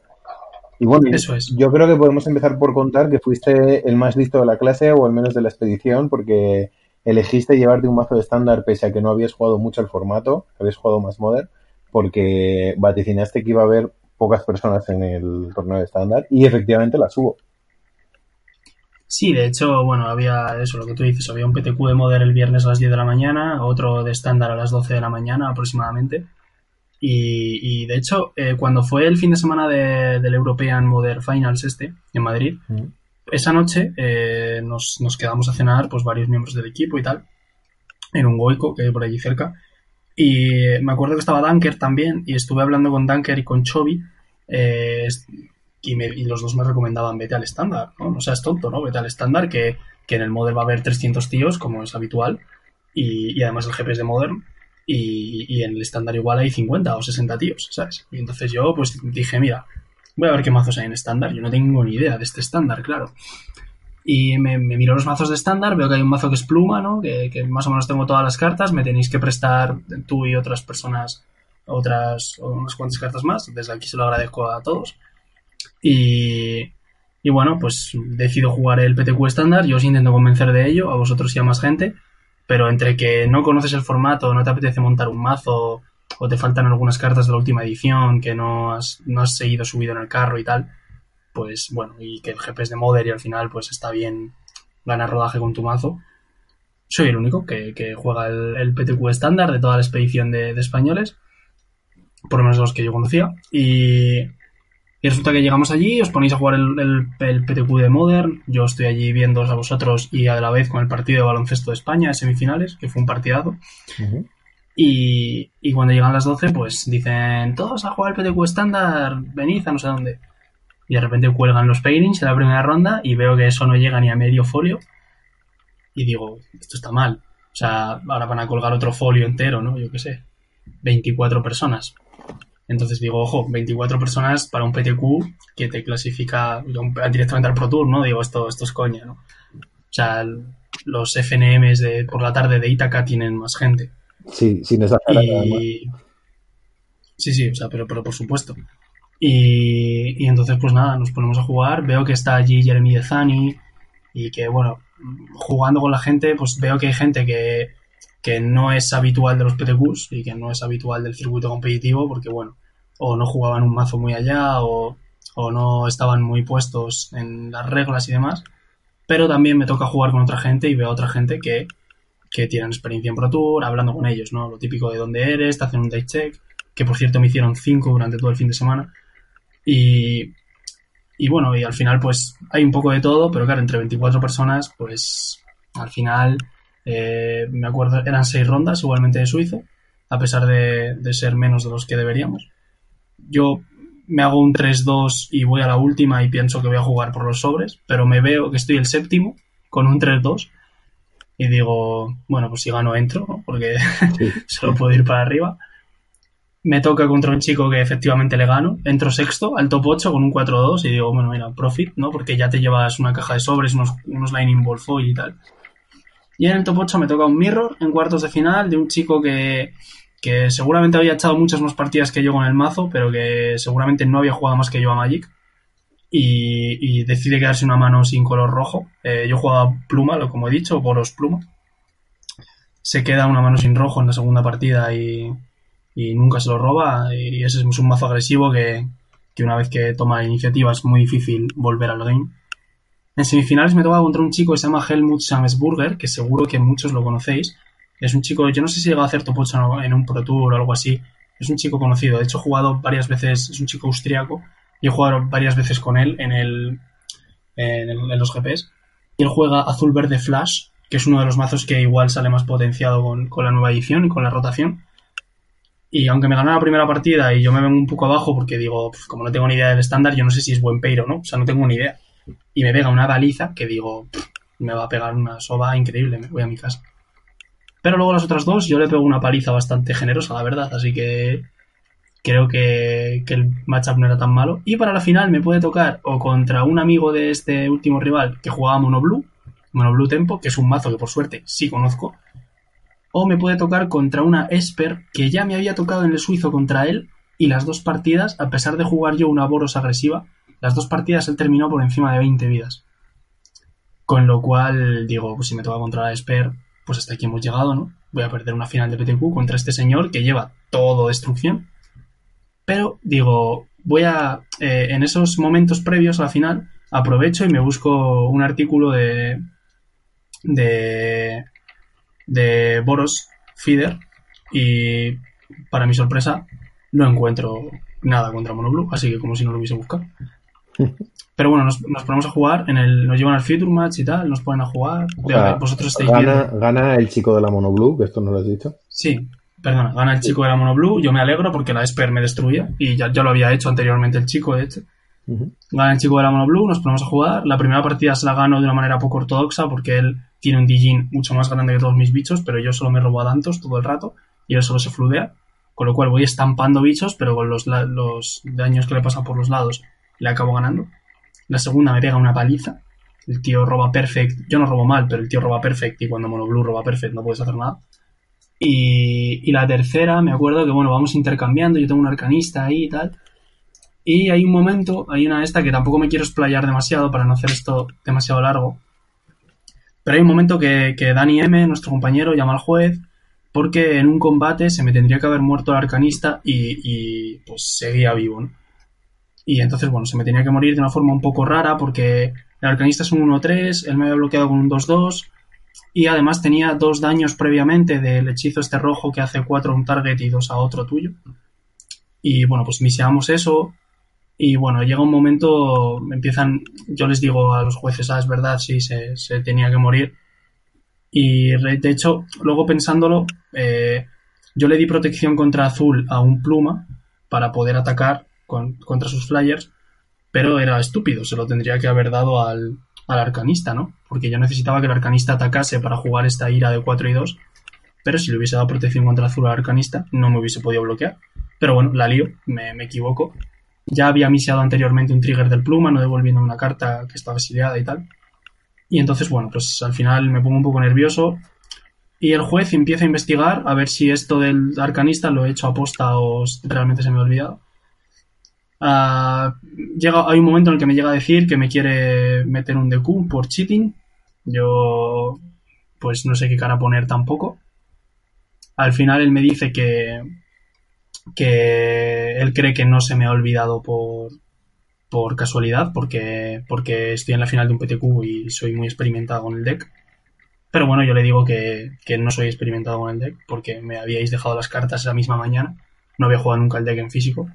Y bueno, Eso es. yo creo que podemos empezar por contar que fuiste el más listo de la clase o al menos de la expedición porque elegiste llevarte un mazo de estándar pese a que no habías jugado mucho el formato, habías jugado más Modern, porque vaticinaste que iba a haber pocas personas en el torneo de estándar y efectivamente las hubo. Sí, de hecho, bueno, había eso, lo que tú dices, había un PTQ de Modern el viernes a las 10 de la mañana, otro de estándar a las 12 de la mañana aproximadamente. Y, de hecho, eh, cuando fue el fin de semana del European Modern Finals este, en Madrid, mm. esa noche eh, nos, quedamos a cenar pues varios miembros del equipo y tal, en un goico que hay por allí cerca. Y me acuerdo que estaba Dunker también, y estuve hablando con Dunker y con Chovy, eh, y, los dos me recomendaban vete al estándar, ¿no? No seas tonto, ¿no? Vete al estándar que, en el Modern va a haber 300 tíos, como es habitual, y, además el GP es de Modern, y, en el estándar igual hay 50 o 60 tíos, ¿sabes? Y entonces yo pues dije, mira, voy a ver qué mazos hay en estándar, yo no tengo ni idea de este estándar, claro. Y me, miro los mazos de estándar, veo que hay un mazo que es pluma, ¿no? Que, que, más o menos tengo todas las cartas, me tenéis que prestar tú y otras personas otras unas cuantas cartas más, desde aquí se lo agradezco a todos. Y, Y bueno, pues decido jugar el PTQ estándar, yo os intento convencer de ello, a vosotros y a más gente, pero entre que no conoces el formato, no te apetece montar un mazo, o te faltan algunas cartas de la última edición que no has, no has seguido subido en el carro y tal, pues bueno, y que el GP es de Modder y al final pues está bien ganar rodaje con tu mazo. Soy el único que, juega el, PTQ estándar de toda la expedición de, españoles, por lo menos los que yo conocía, y, y, resulta que llegamos allí, os ponéis a jugar el, el, PTQ de Modern, yo estoy allí viéndoos a vosotros y a la vez con el partido de baloncesto de España, de semifinales, que fue un partidazo. Y, y, cuando llegan las 12, pues dicen, todos a jugar el PTQ estándar, venid a no sé dónde. Y de repente cuelgan los pairings en la primera ronda y veo que eso no llega ni a medio folio. Y digo, esto está mal. O sea, ahora van a colgar otro folio entero, ¿no? Yo qué sé. 24 personas. Entonces digo, ojo, 24 personas para un PTQ que te clasifica directamente al Pro Tour, ¿no? Digo, esto, esto es coña, ¿no? O sea, los FNMs de, por la tarde de Ítaca tienen más gente. Sí, sin y... Sí, sí, o sea, pero, pero por supuesto. Y, y, entonces, pues nada, nos ponemos a jugar. Veo que está allí Jeremy Dezani y que, bueno, jugando con la gente, pues veo que hay gente que, que no es habitual de los PTQs y que no es habitual del circuito competitivo porque, bueno, o no jugaban un mazo muy allá o, o no estaban muy puestos en las reglas y demás. Pero también me toca jugar con otra gente y veo a otra gente que que tienen experiencia en Pro Tour, hablando con ellos, ¿no? Lo típico de dónde eres, te hacen un day check, que por cierto me hicieron cinco durante todo el fin de semana. Y, y bueno, y al final pues hay un poco de todo, pero claro, entre 24 personas, pues al final, eh, me acuerdo, eran seis rondas igualmente de suizo, a pesar de, de ser menos de los que deberíamos. Yo me hago un 3-2 y voy a la última y pienso que voy a jugar por los sobres, pero me veo que estoy el séptimo con un 3-2 y digo, bueno, pues si gano entro, porque solo puedo ir para arriba. Me toca contra un chico que efectivamente le gano, entro sexto al top 8 con un 4-2 y digo, bueno, mira, profit, ¿no? Porque ya te llevas una caja de sobres, unos, unos Lightning Ball foil y tal. Y en el top 8 me toca un mirror en cuartos de final de un chico que, que seguramente había echado muchas más partidas que yo con el mazo, pero que seguramente no había jugado más que yo a Magic y, decide quedarse una mano sin color rojo. Eh, yo jugaba pluma, lo como he dicho, boros pluma. Se queda una mano sin rojo en la segunda partida y, nunca se lo roba. Y ese es un mazo agresivo que, una vez que toma la iniciativa es muy difícil volver al game. En semifinales me toca contra un chico que se llama Helmut Samsburger, que seguro que muchos lo conocéis. Es un chico, yo no sé si llega a hacer top 8 en un Pro Tour o algo así. Es un chico conocido. De hecho, he jugado varias veces, es un chico austriaco y he jugado varias veces con él en, el, en, los GPs. Y él juega azul verde flash, que es uno de los mazos que igual sale más potenciado con, la nueva edición y con la rotación. Y aunque me ganó la primera partida y yo me vengo un poco abajo porque digo, como no tengo ni idea del estándar, yo no sé si es buen peiro no. O sea, no tengo ni idea. Y me pega una baliza que digo, me va a pegar una soba increíble, me voy a mi casa. Pero luego las otras dos yo le pego una paliza bastante generosa, la verdad. Así que creo que, el matchup no era tan malo. Y para la final me puede tocar o contra un amigo de este último rival que jugaba Mono Blue, Mono Blue Tempo, que es un mazo que por suerte sí conozco. O me puede tocar contra una Esper que ya me había tocado en el suizo contra él. Y las dos partidas, a pesar de jugar yo una Boros agresiva, las dos partidas él terminó por encima de 20 vidas. Con lo cual, digo, pues si me toca contra la Esper, pues hasta aquí hemos llegado, ¿no? Voy a perder una final de PTQ contra este señor que lleva todo destrucción pero digo, voy a, eh, en esos momentos previos a la final, aprovecho y me busco un artículo de, de, de Boros Feeder y para mi sorpresa no encuentro nada contra Monoblue, así que como si no lo hubiese buscado. Pero bueno, nos, ponemos a jugar, en el, nos llevan al Future Match y tal, nos ponen a jugar. vosotros estáis gana, gana el chico de la Monoblue, que esto no lo has dicho. Sí, perdona, gana el chico de la Mono Blue, yo me alegro porque la Esper me destruye y ya, ya lo había hecho anteriormente el chico, de hecho. Gana el chico de la Mono Blue, nos ponemos a jugar. La primera partida se la gano de una manera poco ortodoxa porque él tiene un Dijin mucho más grande que todos mis bichos, pero yo solo me robo a Dantos todo el rato y él solo se fludea. Con lo cual voy estampando bichos, pero con los, los daños que le pasan por los lados le acabo ganando. La segunda me pega una paliza. El tío roba perfect. Yo no robo mal, pero el tío roba perfect y cuando Mono Blue roba perfect no puedes hacer nada. Y, la tercera, me acuerdo que, bueno, vamos intercambiando, yo tengo un arcanista ahí y tal. Y hay un momento, hay una esta que tampoco me quiero explayar demasiado para no hacer esto demasiado largo. Pero hay un momento que, que Dani M, nuestro compañero, llama al juez porque en un combate se me tendría que haber muerto el arcanista y, y pues seguía vivo, ¿no? Y entonces, bueno, se me tenía que morir de una forma un poco rara porque el arcanista es un 1-3, él me había bloqueado con un 2-2 y además tenía dos daños previamente del hechizo este rojo que hace 4 a un target y 2 a otro tuyo. Y bueno, pues miseamos eso y bueno, llega un momento, empiezan, yo les digo a los jueces, ah, es verdad, sí, se, se tenía que morir. Y de hecho, luego pensándolo, eh, yo le di protección contra azul a un pluma para poder atacar con, contra sus flyers, pero era estúpido, se lo tendría que haber dado al, al arcanista, ¿no? Porque yo necesitaba que el arcanista atacase para jugar esta ira de 4 y 2, pero si le hubiese dado protección contra azul al arcanista, no me hubiese podido bloquear. Pero bueno, la lío, me, me equivoco. Ya había miseado anteriormente un trigger del pluma, no devolviendo una carta que estaba exiliada y tal. Y entonces, bueno, pues al final me pongo un poco nervioso. Y el juez empieza a investigar a ver si esto del arcanista lo he hecho a posta o realmente se me ha olvidado. Ah, llega, hay un momento en el que me llega a decir que me quiere meter un DQ por cheating. Yo, pues no sé qué cara poner tampoco. Al final él me dice que, que él cree que no se me ha olvidado por, por casualidad, porque, porque estoy en la final de un PTQ y soy muy experimentado con el deck. Pero bueno, yo le digo que, que no soy experimentado con el deck, porque me habíais dejado las cartas esa misma mañana. No había jugado nunca el deck en físico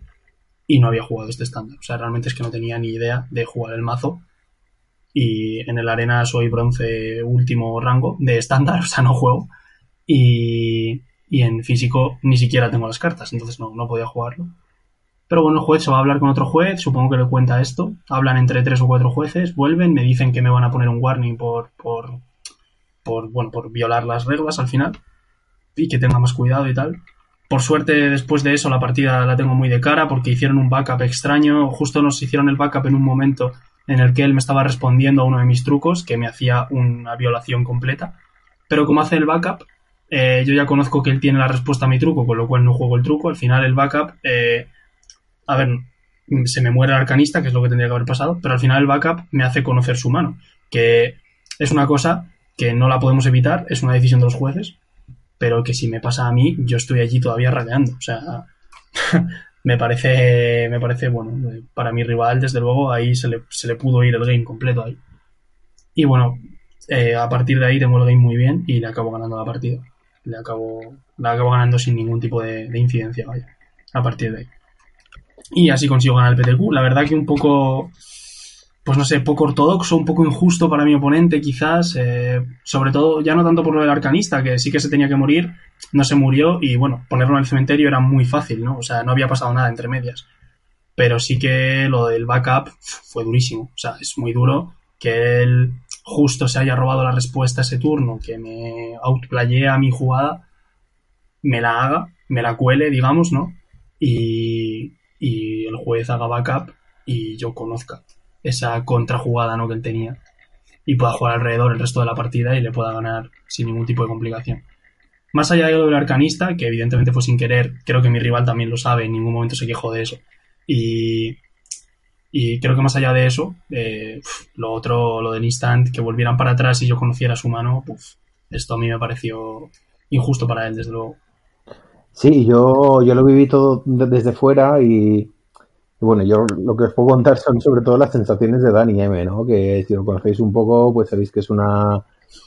y no había jugado este estándar. O sea, realmente es que no tenía ni idea de jugar el mazo. Y en el arena soy bronce último rango de estándar, o sea, no juego. Y, y en físico ni siquiera tengo las cartas, entonces no, no podía jugarlo. Pero bueno, el juez se va a hablar con otro juez, supongo que le cuenta esto. Hablan entre tres o cuatro jueces, vuelven, me dicen que me van a poner un warning por, por, por, bueno, por violar las reglas al final. Y que tenga más cuidado y tal. Por suerte, después de eso, la partida la tengo muy de cara porque hicieron un backup extraño. Justo nos hicieron el backup en un momento en el que él me estaba respondiendo a uno de mis trucos, que me hacía una violación completa. Pero como hace el backup, eh, yo ya conozco que él tiene la respuesta a mi truco, con lo cual no juego el truco. Al final el backup, eh, a ver, se me muere el arcanista, que es lo que tendría que haber pasado, pero al final el backup me hace conocer su mano, que es una cosa que no la podemos evitar, es una decisión de los jueces, pero que si me pasa a mí, yo estoy allí todavía radiando. O sea, me parece, me parece, bueno, para mi rival, desde luego, ahí se le, se le pudo ir el game completo ahí. Y bueno, eh, a partir de ahí tengo el game muy bien y le acabo ganando la partida le acabo, la acabo ganando sin ningún tipo de, de, incidencia, vaya, a partir de ahí. Y así consigo ganar el PTQ. La verdad que un poco, pues no sé, poco ortodoxo, un poco injusto para mi oponente quizás, eh, sobre todo ya no tanto por lo del arcanista, que sí que se tenía que morir, no se murió y bueno, ponerlo en el cementerio era muy fácil, ¿no? O sea, no había pasado nada entre medias. Pero sí que lo del backup fue durísimo, o sea, es muy duro que él justo se haya robado la respuesta ese turno, que me outplayé a mi jugada, me la haga, me la cuele, digamos, ¿no? Y, y el juez haga backup y yo conozca esa contrajugada ¿no? que él tenía y pueda jugar alrededor el resto de la partida y le pueda ganar sin ningún tipo de complicación. Más allá de lo del arcanista, que evidentemente fue sin querer, creo que mi rival también lo sabe, en ningún momento se quejó de eso. Y, y creo que más allá de eso, eh, lo otro, lo del instant, que volvieran para atrás y yo conociera su mano, esto a mí me pareció injusto para él, desde luego. Sí, yo, yo lo viví todo desde fuera y, bueno, yo lo que os puedo contar son sobre todo las sensaciones de Dani M, ¿no? Que si lo conocéis un poco, pues sabéis que es una,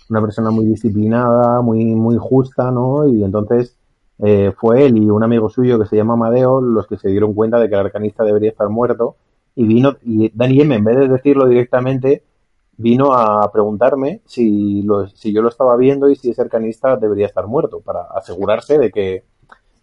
una persona muy disciplinada, muy, muy justa, ¿no? Y entonces eh, fue él y un amigo suyo que se llama Amadeo los que se dieron cuenta de que el arcanista debería estar muerto y vino, y Dani M, en vez de decirlo directamente, vino a preguntarme si, lo, si yo lo estaba viendo y si ese arcanista debería estar muerto, para asegurarse de que,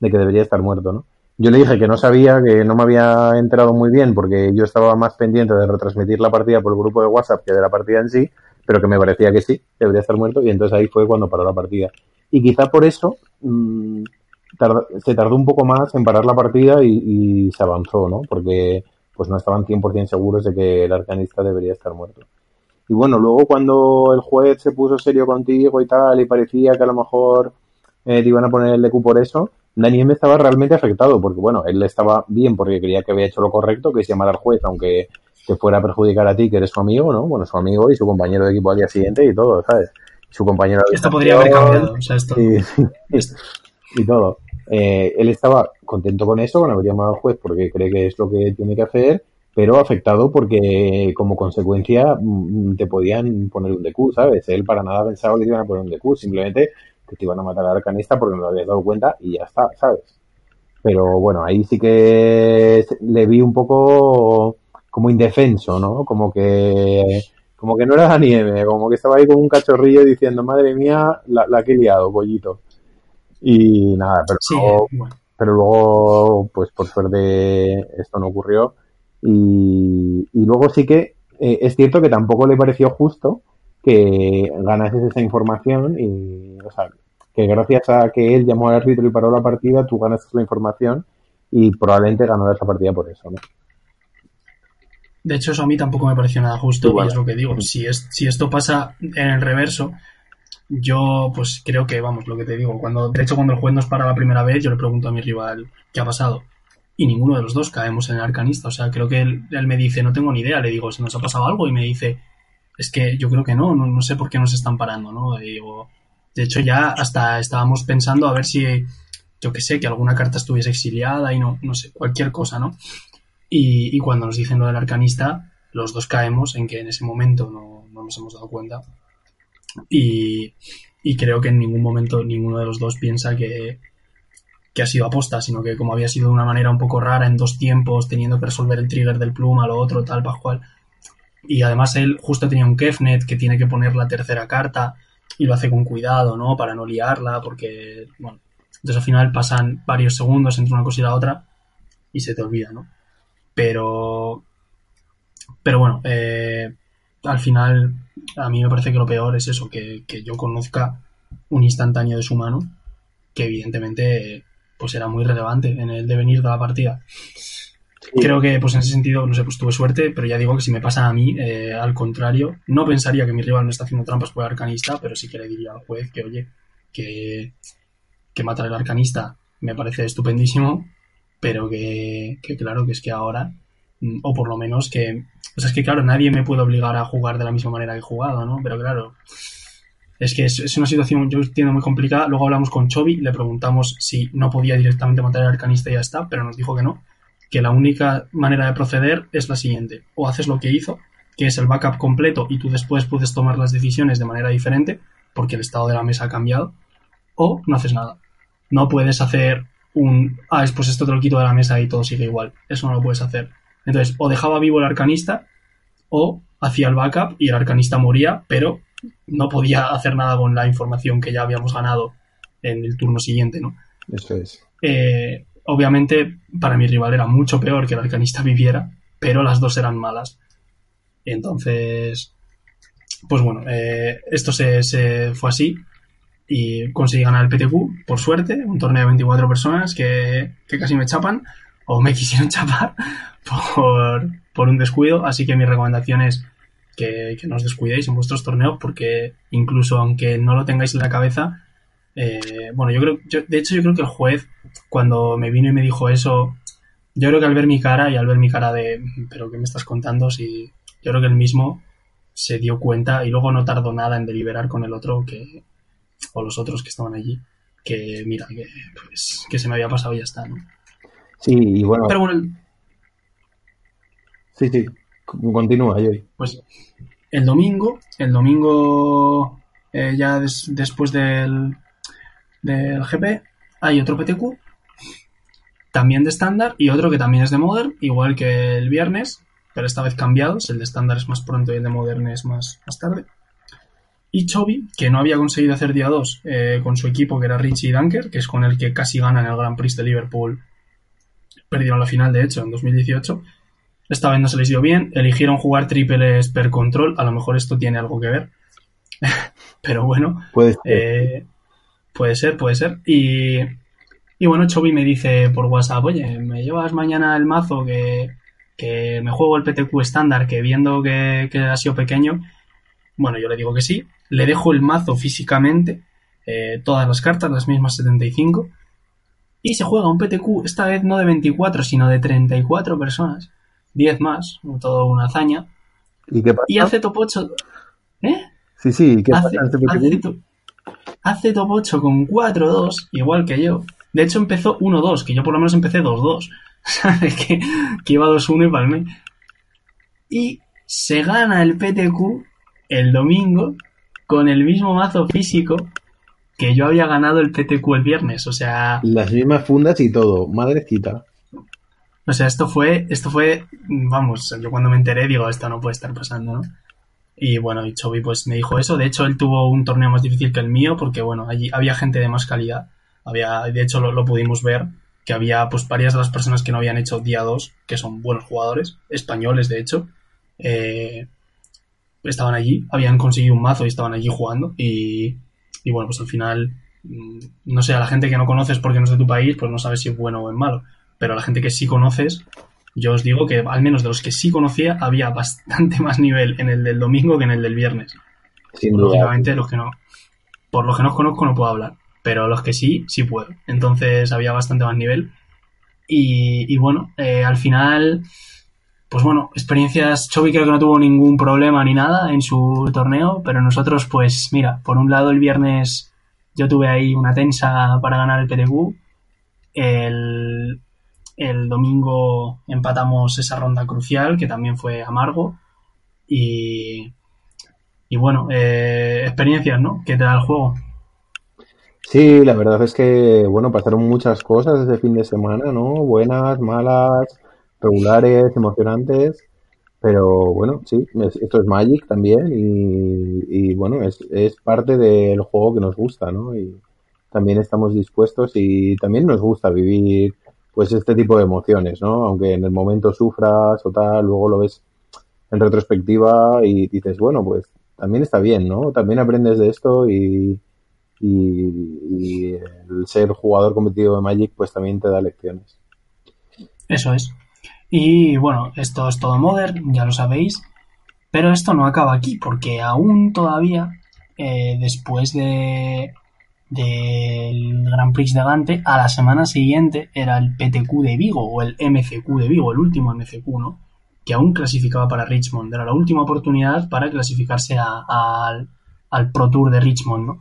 de que debería estar muerto, ¿no? Yo le dije que no sabía, que no me había enterado muy bien, porque yo estaba más pendiente de retransmitir la partida por el grupo de WhatsApp que de la partida en sí, pero que me parecía que sí, debería estar muerto, y entonces ahí fue cuando paró la partida. Y quizá por eso tard se tardó un poco más en parar la partida y, y se avanzó, ¿no? Porque pues no estaban 100% seguros de que el arcanista debería estar muerto. Y bueno, luego cuando el juez se puso serio contigo y tal, y parecía que a lo mejor eh, te iban a poner el DQ por eso, Dani M estaba realmente afectado, porque bueno, él estaba bien porque creía que había hecho lo correcto, que es llamar al juez, aunque te fuera a perjudicar a ti, que eres su amigo, ¿no? Bueno, su amigo y su compañero de equipo al día siguiente y todo, ¿sabes? Su compañero de Esto podría haber cambiado, o sea, esto... Y, y todo. Eh, él estaba contento con eso, con haber llamado al juez porque cree que es lo que tiene que hacer, pero afectado porque como consecuencia mm, te podían poner un DQ, ¿sabes? Él para nada pensaba que te iban a poner un DQ, simplemente que te iban a matar al arcanista porque no lo habías dado cuenta y ya está, ¿sabes? Pero bueno, ahí sí que le vi un poco como indefenso, ¿no? Como que como que no era la nieve, como que estaba ahí como un cachorrillo diciendo, madre mía, la, la que he liado, pollito. Y nada, pero, luego, pero luego, pues por suerte, esto no ocurrió. Y, y luego sí que eh, es cierto que tampoco le pareció justo que ganases esa información y, o sea, que gracias a que él llamó al árbitro y paró la partida, tú ganas la información y probablemente ganó esa partida por eso, ¿no? De hecho, eso a mí tampoco me pareció nada justo y es lo que digo. Si, es, si esto pasa en el reverso, yo, pues creo que, vamos, lo que te digo, cuando, de hecho, cuando el juez nos para la primera vez, yo le pregunto a mi rival qué ha pasado. Y ninguno de los dos caemos en el arcanista. O sea, creo que él, me dice, no tengo ni idea. Le digo, ¿se nos ha pasado algo? Y me dice, es que yo creo que no, no, sé por qué nos están parando, ¿no? Y digo, de hecho, ya hasta estábamos pensando a ver si, yo que sé, que alguna carta estuviese exiliada y no, no sé, cualquier cosa, ¿no? Y, y cuando nos dicen lo del arcanista, los dos caemos en que en ese momento no, no nos hemos dado cuenta. Y, creo que en ningún momento ninguno de los dos piensa que, ha sido aposta, sino que como había sido de una manera un poco rara en dos tiempos, teniendo que resolver el trigger del pluma, lo otro, tal, cual Y además él justo tenía un Kefnet que tiene que poner la tercera carta y lo hace con cuidado, ¿no? Para no liarla, porque, bueno, entonces al final pasan varios segundos entre una cosa y la otra y se te olvida, ¿no? Pero, pero bueno, eh, al final a mí me parece que lo peor es eso, que, yo conozca un instantáneo de su mano, que evidentemente pues era muy relevante en el devenir de la partida. Creo que pues en ese sentido, no sé, pues tuve suerte, pero ya digo que si me pasa a mí, eh, al contrario, no pensaría que mi rival no está haciendo trampas por el arcanista, pero sí que le diría al juez que, oye, que, que matar al arcanista me parece estupendísimo, pero que, que claro, que es que ahora, mm, o por lo menos que o sea, es que claro, nadie me puede obligar a jugar de la misma manera que he jugado, ¿no? Pero claro, es que es, una situación, yo entiendo, muy complicada. Luego hablamos con Chovy, le preguntamos si no podía directamente matar al arcanista y ya está, pero nos dijo que no, que la única manera de proceder es la siguiente. O haces lo que hizo, que es el backup completo y tú después puedes tomar las decisiones de manera diferente, porque el estado de la mesa ha cambiado, o no haces nada. No puedes hacer un, ah, pues esto te lo quito de la mesa y todo sigue igual. Eso no lo puedes hacer. Entonces, o dejaba vivo el arcanista, o hacía el backup y el arcanista moría, pero no podía hacer nada con la información que ya habíamos ganado en el turno siguiente, ¿no? Eso es. Eh, obviamente, para mi rival era mucho peor que el arcanista viviera, pero las dos eran malas. Entonces, pues bueno, eh, esto se, fue así y conseguí ganar el PTQ, por suerte, un torneo de 24 personas que, que casi me chapan o me quisieron chapar por, un descuido, así que mi recomendación es que, que no os descuidéis en vuestros torneos porque incluso aunque no lo tengáis en la cabeza, eh, bueno, yo creo, de hecho yo creo que el juez cuando me vino y me dijo eso, yo creo que al ver mi cara y al ver mi cara de, pero ¿qué me estás contando? Si yo creo que él mismo se dio cuenta y luego no tardó nada en deliberar con el otro que, o los otros que estaban allí, que mira, que, pues, que se me había pasado y ya está, ¿no? Sí, y bueno. Pero bueno, Sí, sí, continúa, yo. Pues el domingo, el domingo eh, ya después del, del GP, hay otro PTQ, también de estándar, y otro que también es de Modern, igual que el viernes, pero esta vez cambiados, el de estándar es más pronto y el de Modern es más, más tarde. Y Chovy, que no había conseguido hacer día 2 eh, con su equipo, que era Richie Dunker, que es con el que casi ganan el Grand Prix de Liverpool, perdieron la final, de hecho, en 2018 esta vez no se les dio bien, eligieron jugar triples per control, a lo mejor esto tiene algo que ver, pero bueno, puede ser, eh, puede ser, puede ser. Y, y bueno, Chovy me dice por WhatsApp, oye, ¿me llevas mañana el mazo que, que me juego el PTQ estándar, que viendo que, que, ha sido pequeño, bueno, yo le digo que sí, le dejo el mazo físicamente, eh, todas las cartas, las mismas 75, y se juega un PTQ, esta vez no de 24, sino de 34 personas, 10 más, todo una hazaña. ¿Y qué pasa? Y hace top 8. ¿Eh? Sí, sí, ¿qué hace, pasa en este PTQ? hace, to- hace top 8 con 4-2, igual que yo. De hecho, empezó 1-2, que yo por lo menos empecé 2-2. ¿Sabes? Que, que iba 2-1 y palmé. Y se gana el PTQ el domingo con el mismo mazo físico que yo había ganado el PTQ el viernes. O sea, Las mismas fundas y todo, madrecita. o sea, esto fue, esto fue, vamos, yo cuando me enteré digo, esto no puede estar pasando, ¿no? Y bueno, y Chovy pues me dijo eso. De hecho, él tuvo un torneo más difícil que el mío porque, bueno, allí había gente de más calidad. Había, de hecho, lo, pudimos ver, que había pues varias de las personas que no habían hecho día 2, que son buenos jugadores, españoles de hecho, eh, estaban allí, habían conseguido un mazo y estaban allí jugando. Y, y bueno, pues al final, mm, no sé, a la gente que no conoces porque no es de tu país, pues no sabes si es bueno o es malo. Pero a la gente que sí conoces, yo os digo que al menos de los que sí conocía, había bastante más nivel en el del domingo que en el del viernes. Sin duda. Lógicamente, los que no, por los que no conozco no puedo hablar, pero los que sí, sí puedo. Entonces había bastante más nivel. Y, y bueno, eh, al final, pues bueno, experiencias, Chovy creo que no tuvo ningún problema ni nada en su torneo, pero nosotros, pues mira, por un lado el viernes yo tuve ahí una tensa para ganar el PTQ, el, el domingo empatamos esa ronda crucial, que también fue amargo, y, y bueno, eh, experiencias, ¿no? ¿Qué te da el juego? Sí, la verdad es que, bueno, pasaron muchas cosas ese fin de semana, ¿no? Buenas, malas, regulares, emocionantes. Pero bueno, sí, es- esto es Magic también y, y, bueno, es, es parte del juego que nos gusta, ¿no? Y también estamos dispuestos y también nos gusta vivir pues este tipo de emociones, ¿no? Aunque en el momento sufras o tal, luego lo ves en retrospectiva y dices, bueno, pues también está bien, ¿no? También aprendes de esto y, y, y el ser jugador competitivo de Magic pues también te da lecciones. Eso es. Y bueno, esto es todo Modern, ya lo sabéis. Pero esto no acaba aquí, porque aún todavía, eh, después de del Grand Prix de Gante, a la semana siguiente era el PTQ de Vigo, o el MCQ de Vigo, el último MCQ, ¿no? Que aún clasificaba para Richmond. Era la última oportunidad para clasificarse al, al Pro Tour de Richmond, ¿no?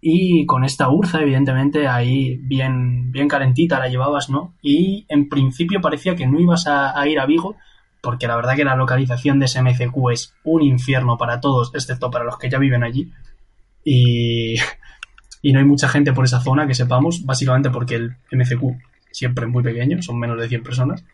Y con esta Urza, evidentemente, ahí bien, bien calentita la llevabas, ¿no? Y en principio parecía que no ibas a, a ir a Vigo, porque la verdad que la localización de ese MCQ es un infierno para todos, excepto para los que ya viven allí. Y, y no hay mucha gente por esa zona que sepamos, básicamente porque el MCQ siempre es muy pequeño, son menos de 100 personas.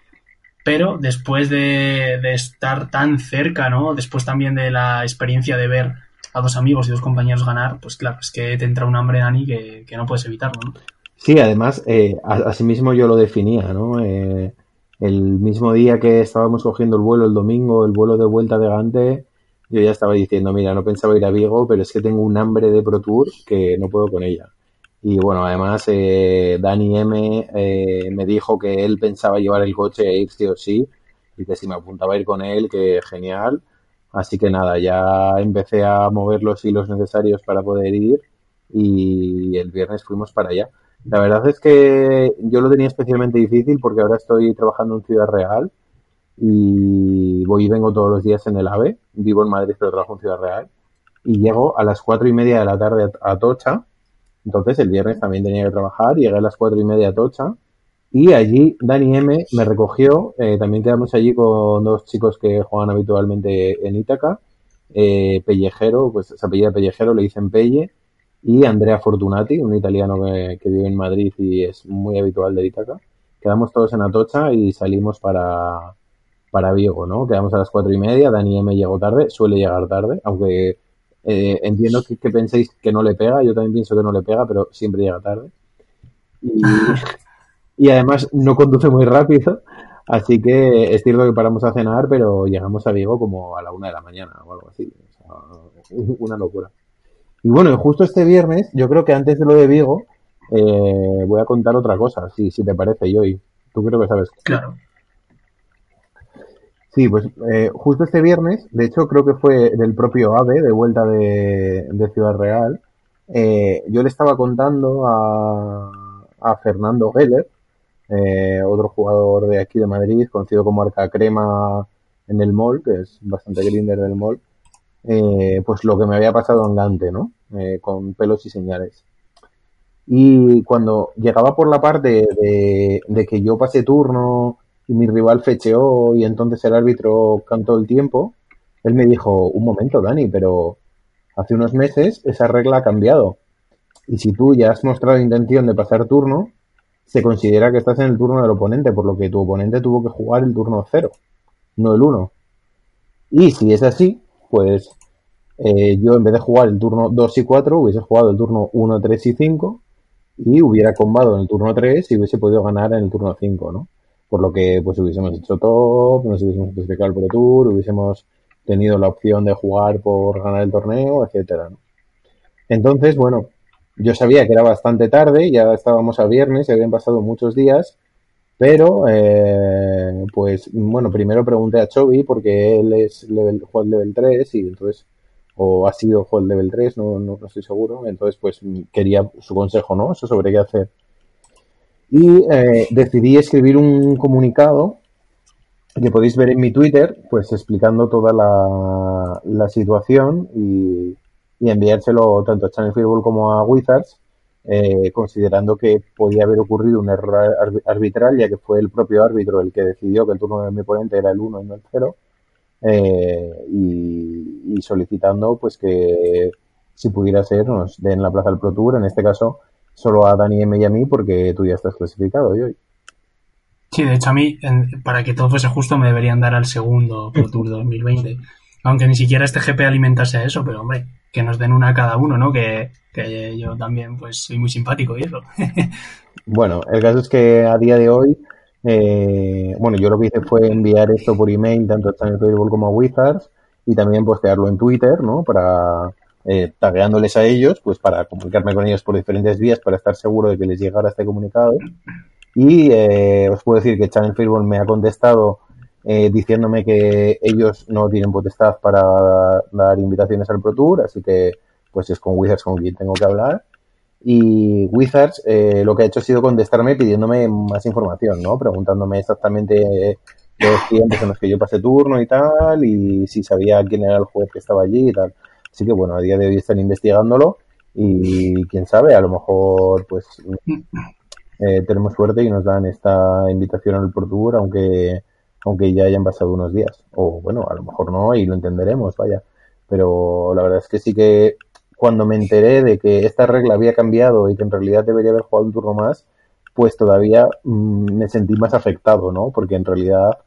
Pero después de, estar tan cerca, ¿no? Después también de la experiencia de ver a dos amigos y dos compañeros ganar, pues claro, es que te entra un hambre, Dani, que, que no puedes evitarlo. Sí, además, eh, a- así mismo yo lo definía, ¿no? Eh, el mismo día que estábamos cogiendo el vuelo el domingo, el vuelo de vuelta de Gante, yo ya estaba diciendo, mira, no pensaba ir a Vigo, pero es que tengo un hambre de Pro Tour que no puedo con ella. Y bueno, además, eh, Dani M eh, me dijo que él pensaba llevar el coche e ir sí o sí, y que si me apuntaba a ir con él, que genial. Así que nada, ya empecé a mover los hilos necesarios para poder ir y el viernes fuimos para allá. La verdad es que yo lo tenía especialmente difícil porque ahora estoy trabajando en Ciudad Real y voy y vengo todos los días en el AVE. Vivo en Madrid pero trabajo en Ciudad Real. Y llego a las cuatro y media de la tarde a Tocha. Entonces el viernes también tenía que trabajar. Llegué a las cuatro y media a Tocha. Y allí Dani M me recogió. eh, también quedamos allí con dos chicos que juegan habitualmente en Ítaca. Eh, Pellejero, pues se apellida Pellejero, le dicen Pelle y Andrea Fortunati, un italiano que, vive en Madrid y es muy habitual de Ítaca. Quedamos todos en Atocha y salimos para, para Vigo, ¿no? Quedamos a las cuatro y media, Dani M llegó tarde, suele llegar tarde, aunque eh, entiendo que, que penséis que no le pega, yo también pienso que no le pega, pero siempre llega tarde. Y, y además no conduce muy rápido, así que es cierto que paramos a cenar, pero llegamos a Vigo como a la una de la mañana o algo así. O sea, una locura. Y bueno, y justo este viernes, yo creo que antes de lo de Vigo, eh, voy a contar otra cosa, si, si te parece, Joy. Tú creo que sabes. Claro. Sí, pues eh, justo este viernes, de hecho creo que fue del propio AVE, de vuelta de, Ciudad Real, eh, yo le estaba contando a, Fernando Geller, eh, otro jugador de aquí de Madrid, conocido como Arca Crema en el mall, que es bastante grinder del mall, eh, pues lo que me había pasado en Gante, ¿no? Eh, con pelos y señales. Y cuando llegaba por la parte de, que yo pasé turno y mi rival fecheó y entonces el árbitro cantó el tiempo, él me dijo, un momento, Dani, pero hace unos meses esa regla ha cambiado. Y si tú ya has mostrado intención de pasar turno, se considera que estás en el turno del oponente, por lo que tu oponente tuvo que jugar el turno 0, no el 1. Y si es así, pues eh, yo en vez de jugar el turno 2 y 4, hubiese jugado el turno 1, 3 y 5 y hubiera combado en el turno 3 y hubiese podido ganar en el turno 5, ¿no? Por lo que pues hubiésemos hecho top, nos hubiésemos clasificado el Pro Tour, hubiésemos tenido la opción de jugar por ganar el torneo, etcétera, ¿no? Entonces, bueno, yo sabía que era bastante tarde, ya estábamos a viernes, se habían pasado muchos días, pero eh, pues bueno, primero pregunté a Chovy porque él es level, juega level 3 y entonces o ha sido juego level 3, no, no, estoy seguro, entonces pues quería su consejo, ¿no? Eso sobre qué hacer. Y eh, decidí escribir un comunicado que podéis ver en mi Twitter, pues explicando toda la, situación y, y enviárselo tanto a Channel Football como a Wizards, eh, considerando que podía haber ocurrido un error arbitral, ya que fue el propio árbitro el que decidió que el turno de mi oponente era el 1 y no el 0, eh, y, solicitando pues que si pudiera ser nos den la plaza al Pro Tour, en este caso solo a Dani M y a mí, porque tú ya estás clasificado hoy. Sí, de hecho a mí, para que todo fuese justo, me deberían dar al segundo Pro Tour 2020. Aunque ni siquiera este GP alimentase a eso, pero hombre, que nos den una a cada uno, ¿no? Que, yo también pues soy muy simpático y eso. bueno, el caso es que a día de hoy, eh, bueno, yo lo que hice fue enviar esto por email tanto a Channel Facebook como a Wizards y también postearlo en Twitter, ¿no? Para eh, tagueándoles a ellos, pues para comunicarme con ellos por diferentes vías para estar seguro de que les llegara este comunicado. Y eh, os puedo decir que Channel Facebook me ha contestado eh, diciéndome que ellos no tienen potestad para dar invitaciones al Pro Tour, así que pues es con Wizards con quien tengo que hablar. Y Wizards eh, lo que ha hecho ha sido contestarme pidiéndome más información, ¿no? Preguntándome exactamente los tiempos en los que yo pasé turno y tal, y si sabía quién era el juez que estaba allí y tal. Así que bueno, a día de hoy están investigándolo y quién sabe, a lo mejor pues eh, tenemos suerte y nos dan esta invitación al Pro Tour, aunque aunque ya hayan pasado unos días. O bueno, a lo mejor no y lo entenderemos, vaya. Pero la verdad es que sí que cuando me enteré de que esta regla había cambiado y que en realidad debería haber jugado un turno más, pues todavía mm, me sentí más afectado, ¿no? Porque en realidad,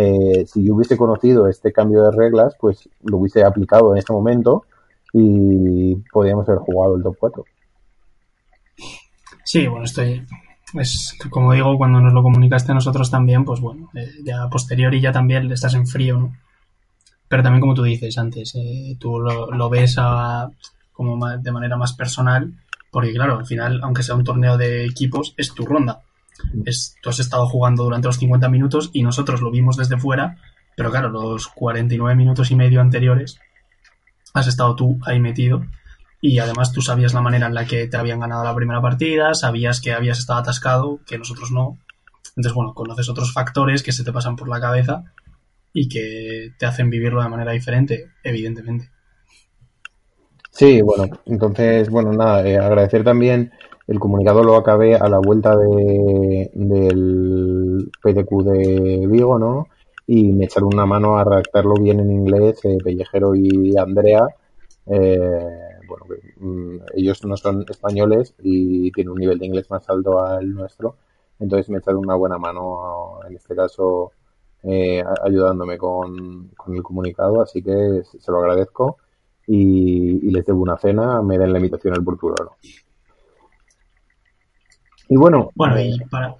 eh, si yo hubiese conocido este cambio de reglas, pues lo hubiese aplicado en este momento y podríamos haber jugado el top 4. Sí, bueno, estoy, es como digo, cuando nos lo comunicaste a nosotros también, pues bueno, eh, ya posteriori ya también estás en frío, ¿no? Pero también como tú dices antes, eh, tú lo, ves a, como de manera más personal, porque claro, al final, aunque sea un torneo de equipos, es tu ronda. Es, tú has estado jugando durante los 50 minutos y nosotros lo vimos desde fuera, pero claro, los 49 minutos y medio anteriores has estado tú ahí metido y además tú sabías la manera en la que te habían ganado la primera partida, sabías que habías estado atascado, que nosotros no. Entonces, bueno, conoces otros factores que se te pasan por la cabeza y que te hacen vivirlo de manera diferente, evidentemente. Sí, bueno, entonces, bueno, nada, eh, agradecer también el comunicado lo acabé a la vuelta de, del PTQ de Vigo, ¿no? Y me echaron una mano a redactarlo bien en inglés, eh, Pellejero y Andrea. Eh, bueno, mm, ellos no son españoles y tienen un nivel de inglés más alto al nuestro, entonces me echaron una buena mano, en este caso, eh, ayudándome con, el comunicado, así que se lo agradezco y, les debo una cena, me den la invitación al Portugal. Y bueno, bueno, y para,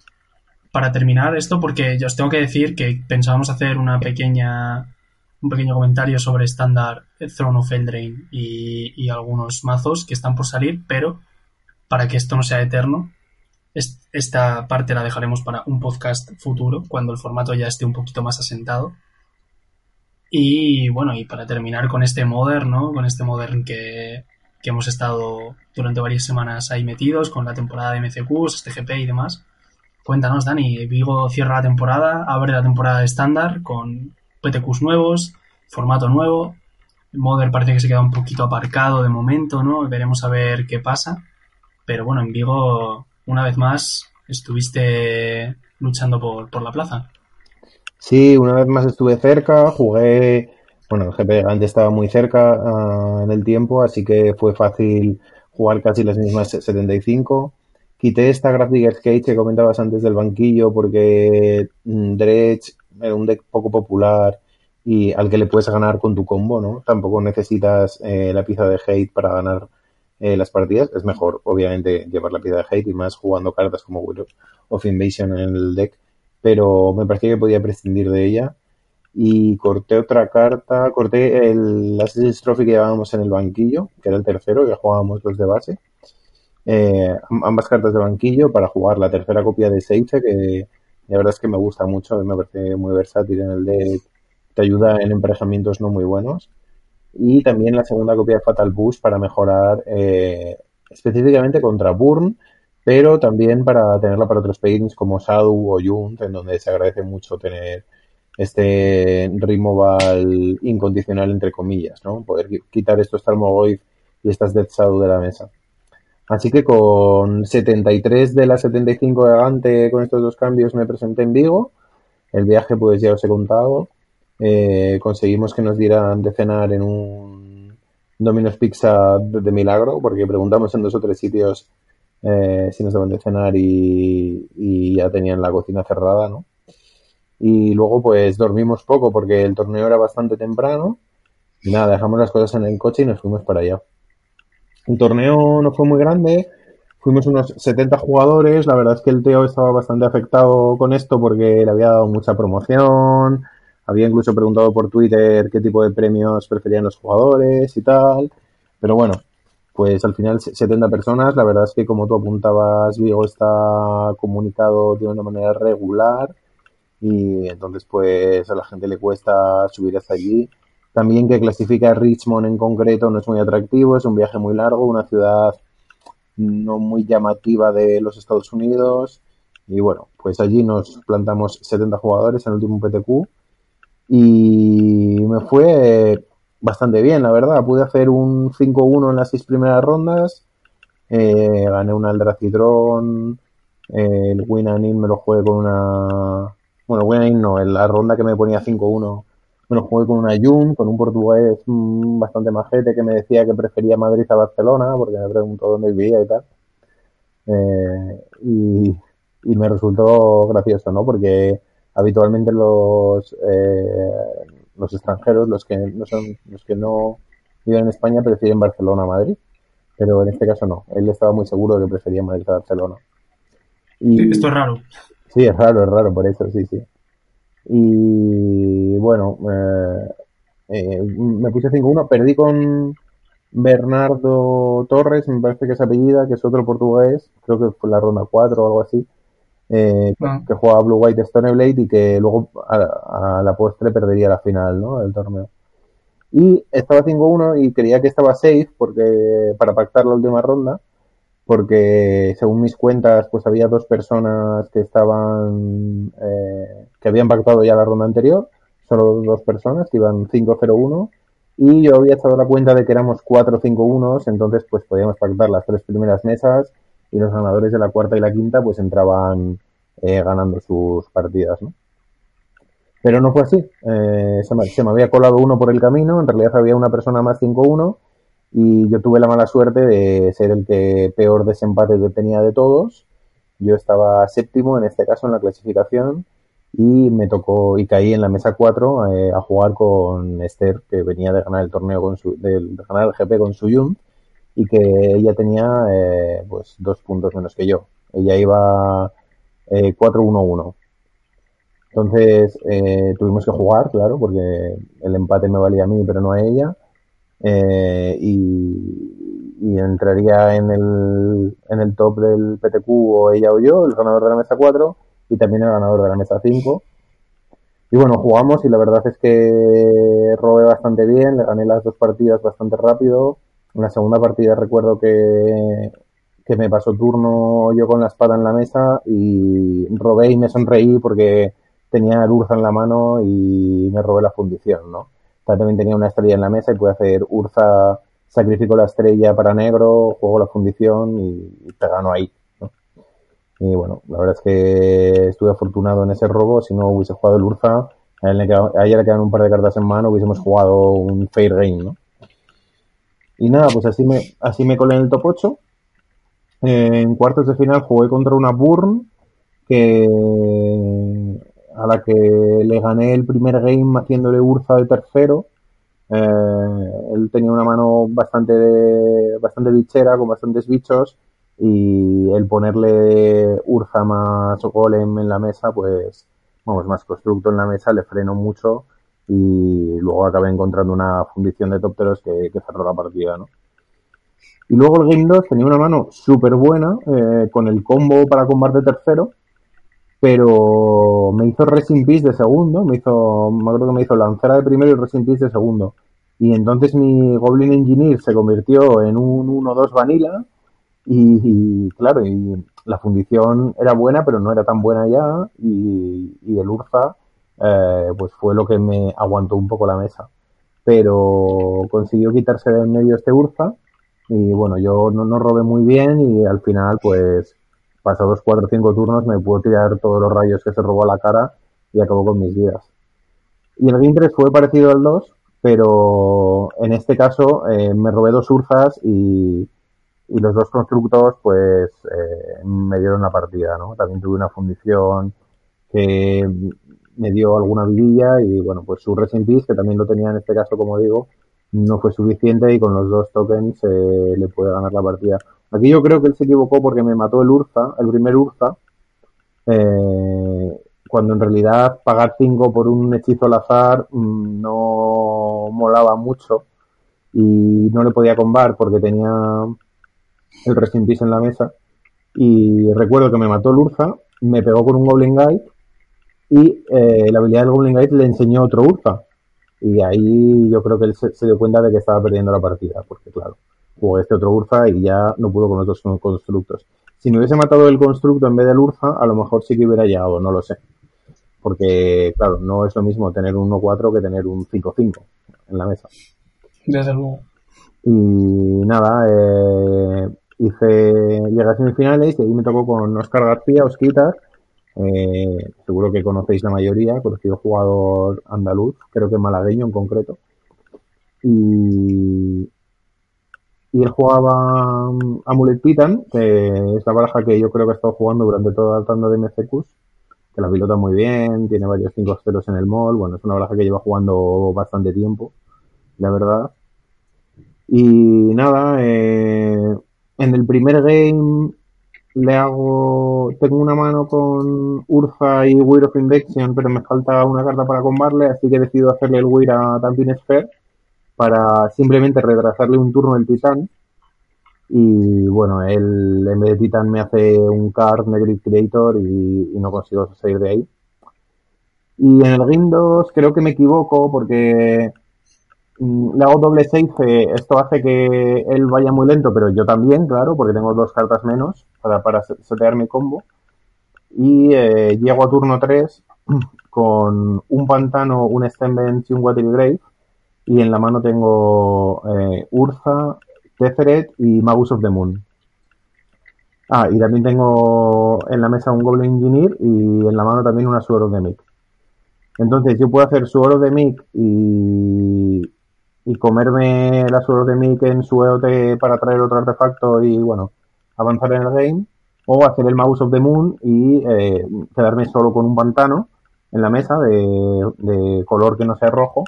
para terminar esto, porque yo os tengo que decir que pensábamos hacer una pequeña un pequeño comentario sobre estándar Throne of Eldraine y, y, algunos mazos que están por salir, pero para que esto no sea eterno, esta parte la dejaremos para un podcast futuro, cuando el formato ya esté un poquito más asentado. Y bueno, y para terminar con este Modern, ¿no? Con este Modern que, que hemos estado durante varias semanas ahí metidos con la temporada de MCQs, STGP y demás. Cuéntanos, Dani, Vigo cierra la temporada, abre la temporada estándar con PTQs nuevos, formato nuevo. Modern parece que se queda un poquito aparcado de momento, ¿no? Veremos a ver qué pasa. Pero bueno, en Vigo, una vez más, estuviste luchando por, por la plaza. Sí, una vez más estuve cerca, jugué, bueno, el GP antes estaba muy cerca uh, en el tiempo, así que fue fácil jugar casi las mismas 75. Quité esta Graphic Skate que comentabas antes del banquillo porque mm, Dredge era un deck poco popular y al que le puedes ganar con tu combo, ¿no? Tampoco necesitas eh, la pieza de hate para ganar eh, las partidas. Es mejor, obviamente, llevar la pieza de hate y más jugando cartas como Will of Invasion en el deck pero me parecía que podía prescindir de ella. Y corté otra carta, corté el Assassin's Trophy que llevábamos en el banquillo, que era el tercero, que jugábamos los de base. Eh, ambas cartas de banquillo para jugar la tercera copia de Seife, que la verdad es que me gusta mucho, me parece muy versátil en el deck, te ayuda en emparejamientos no muy buenos. Y también la segunda copia de Fatal Boost para mejorar eh, específicamente contra Burn pero también para tenerla para otros paintings como Shadow o Junt, en donde se agradece mucho tener este removal incondicional entre comillas, ¿no? Poder quitar estos Tarmogoyf y estas Death Shadow de la mesa. Así que con 73 de las 75 de Gante con estos dos cambios me presenté en Vigo. El viaje pues ya os he contado. Eh, conseguimos que nos dieran de cenar en un Domino's Pizza de milagro, porque preguntamos en dos o tres sitios eh, si nos daban de cenar y, ya tenían la cocina cerrada, ¿no? Y luego pues dormimos poco porque el torneo era bastante temprano. Y nada, dejamos las cosas en el coche y nos fuimos para allá. El torneo no fue muy grande, fuimos unos 70 jugadores, la verdad es que el Teo estaba bastante afectado con esto porque le había dado mucha promoción, había incluso preguntado por Twitter qué tipo de premios preferían los jugadores y tal, pero bueno, pues al final 70 personas, la verdad es que como tú apuntabas, Vigo está comunicado de una manera regular y entonces pues a la gente le cuesta subir hasta allí. También que clasifica Richmond en concreto no es muy atractivo, es un viaje muy largo, una ciudad no muy llamativa de los Estados Unidos y bueno, pues allí nos plantamos 70 jugadores en el último PTQ y me fue bastante bien, la verdad. Pude hacer un 5-1 en las seis primeras rondas. Eh, gané un Aldracidrón. Eh, el Winanin me lo jugué con una. Bueno, Winanin no, en la ronda que me ponía 5-1 me lo jugué con una Jun, con un portugués mm, bastante majete que me decía que prefería Madrid a Barcelona porque me preguntó dónde vivía y tal. Eh, y, y, me resultó gracioso, ¿no? Porque habitualmente los los extranjeros, los que no son, los que no viven en España prefieren Barcelona a Madrid, pero en este caso no. Él estaba muy seguro de que prefería Madrid a Barcelona. Y, Esto es raro. Sí, es raro, es raro, por eso, sí, sí. Y bueno, eh, eh, me puse 5-1, perdí con Bernardo Torres, me parece que es apellida, que es otro portugués, creo que fue la ronda 4 o algo así eh, ah. que jugaba Blue White Stone Blade y que luego a, la postre perdería la final ¿no? del torneo. Y estaba 5-1 y creía que estaba safe porque para pactar la última ronda, porque según mis cuentas, pues había dos personas que estaban, eh, que habían pactado ya la ronda anterior, solo dos personas que iban 5-0-1 y yo había echado la cuenta de que éramos 4-5-1, entonces pues podíamos pactar las tres primeras mesas y los ganadores de la cuarta y la quinta pues entraban eh, ganando sus partidas, ¿no? Pero no fue así. Eh, se, me, había colado uno por el camino, en realidad había una persona más 5-1 y yo tuve la mala suerte de ser el que peor desempate tenía de todos. Yo estaba séptimo en este caso en la clasificación y me tocó y caí en la mesa 4 eh, a jugar con Esther que venía de ganar el torneo con su, de, ganar el GP con su Jun y que ella tenía eh, pues dos puntos menos que yo. Ella iba eh, 4-1-1. Entonces eh, tuvimos que jugar, claro, porque el empate me valía a mí, pero no a ella. Eh, y, y, entraría en el, en el top del PTQ o ella o yo, el ganador de la mesa 4 y también el ganador de la mesa 5. Y bueno, jugamos y la verdad es que robé bastante bien, le gané las dos partidas bastante rápido En la segunda partida recuerdo que, que me pasó turno yo con la espada en la mesa y robé y me sonreí porque tenía el Urza en la mano y me robé la fundición, ¿no? También tenía una estrella en la mesa y pude hacer Urza, sacrifico la estrella para negro, juego la fundición y, te gano ahí. Y bueno, la verdad es que estuve afortunado en ese robo, si no hubiese jugado el Urza, a él le quedan un par de cartas en mano, hubiésemos jugado un fair game. Y nada, pues así me, así me colé en el top 8. en cuartos de final jugué contra una Burn que a la que le gané el primer game haciéndole Urza de tercero. Eh, él tenía una mano bastante, bastante bichera, con bastantes bichos, y el ponerle Urza más Golem en la mesa, pues, vamos, más constructo en la mesa, le frenó mucho y luego acabé encontrando una fundición de tópteros que, que cerró la partida, ¿no? Y luego el Game 2 tenía una mano súper buena, eh, con el combo para combate tercero, pero me hizo Racing Peace de segundo, me hizo, me acuerdo que me hizo Lancera de primero y Racing Peace de segundo. Y entonces mi Goblin Engineer se convirtió en un 1-2 vanilla y, claro, y la fundición era buena, pero no era tan buena ya y, y el Urza eh, pues fue lo que me aguantó un poco la mesa. Pero consiguió quitarse de en medio este Urza y bueno, yo no, no robé muy bien y al final pues pasados 4 o 5 turnos me pudo tirar todos los rayos que se robó a la cara y acabó con mis vidas. Y el Game 3 fue parecido al 2, pero en este caso eh, me robé dos urzas y, y los dos constructos pues eh, me dieron la partida, ¿no? También tuve una fundición que me dio alguna vidilla y bueno, pues su Resin Peace, que también lo tenía en este caso, como digo, no fue suficiente y con los dos tokens eh, le puede ganar la partida. Aquí yo creo que él se equivocó porque me mató el Urza, el primer Urza, eh, cuando en realidad pagar 5 por un hechizo al azar mm, no molaba mucho y no le podía combar porque tenía el Resting en la mesa. Y recuerdo que me mató el Urza, me pegó con un Goblin Guide y eh, la habilidad del Goblin Guide le enseñó otro Urza. Y ahí yo creo que él se, dio cuenta de que estaba perdiendo la partida, porque claro, jugó este otro Urza y ya no pudo con otros constructos. Si me hubiese matado el constructo en vez del Urza, a lo mejor sí que hubiera llegado, no lo sé. Porque, claro, no es lo mismo tener un 1-4 que tener un 5-5 en la mesa. Desde luego. Y nada, eh, hice, llegué a semifinales y ahí me tocó con Oscar García, Osquitas, eh, seguro que conocéis la mayoría, conocido jugador andaluz, creo que malagueño en concreto. Y, y él jugaba um, Amulet Titan, que es la baraja que yo creo que ha estado jugando durante toda la tanda de MCQs, que la pilota muy bien, tiene varios 5 ceros en el mall, bueno, es una baraja que lleva jugando bastante tiempo, la verdad. Y nada, eh, en el primer game le hago, tengo una mano con Urza y Weir of Invection, pero me falta una carta para combarle, así que decido hacerle el Weir a Tampin Sphere para simplemente retrasarle un turno el titán. Y bueno, él en vez de titán me hace un card Negrid Creator y, no consigo salir de ahí. Y en el Game 2 creo que me equivoco porque mm, le hago doble safe, esto hace que él vaya muy lento, pero yo también, claro, porque tengo dos cartas menos para, para setear mi combo. Y eh, llego a turno 3 con un pantano, un Stem Bench y un Watery Grave. Y en la mano tengo eh, Urza, Teferet y Magus of the Moon. Ah, y también tengo en la mesa un Goblin Engineer y en la mano también una Sword of the Mic. Entonces yo puedo hacer Sword of the Mic y, y comerme la Sword of the Mic en su EOT para traer otro artefacto y bueno, avanzar en el game. O hacer el Mouse of the Moon y eh, quedarme solo con un pantano en la mesa de, de color que no sea rojo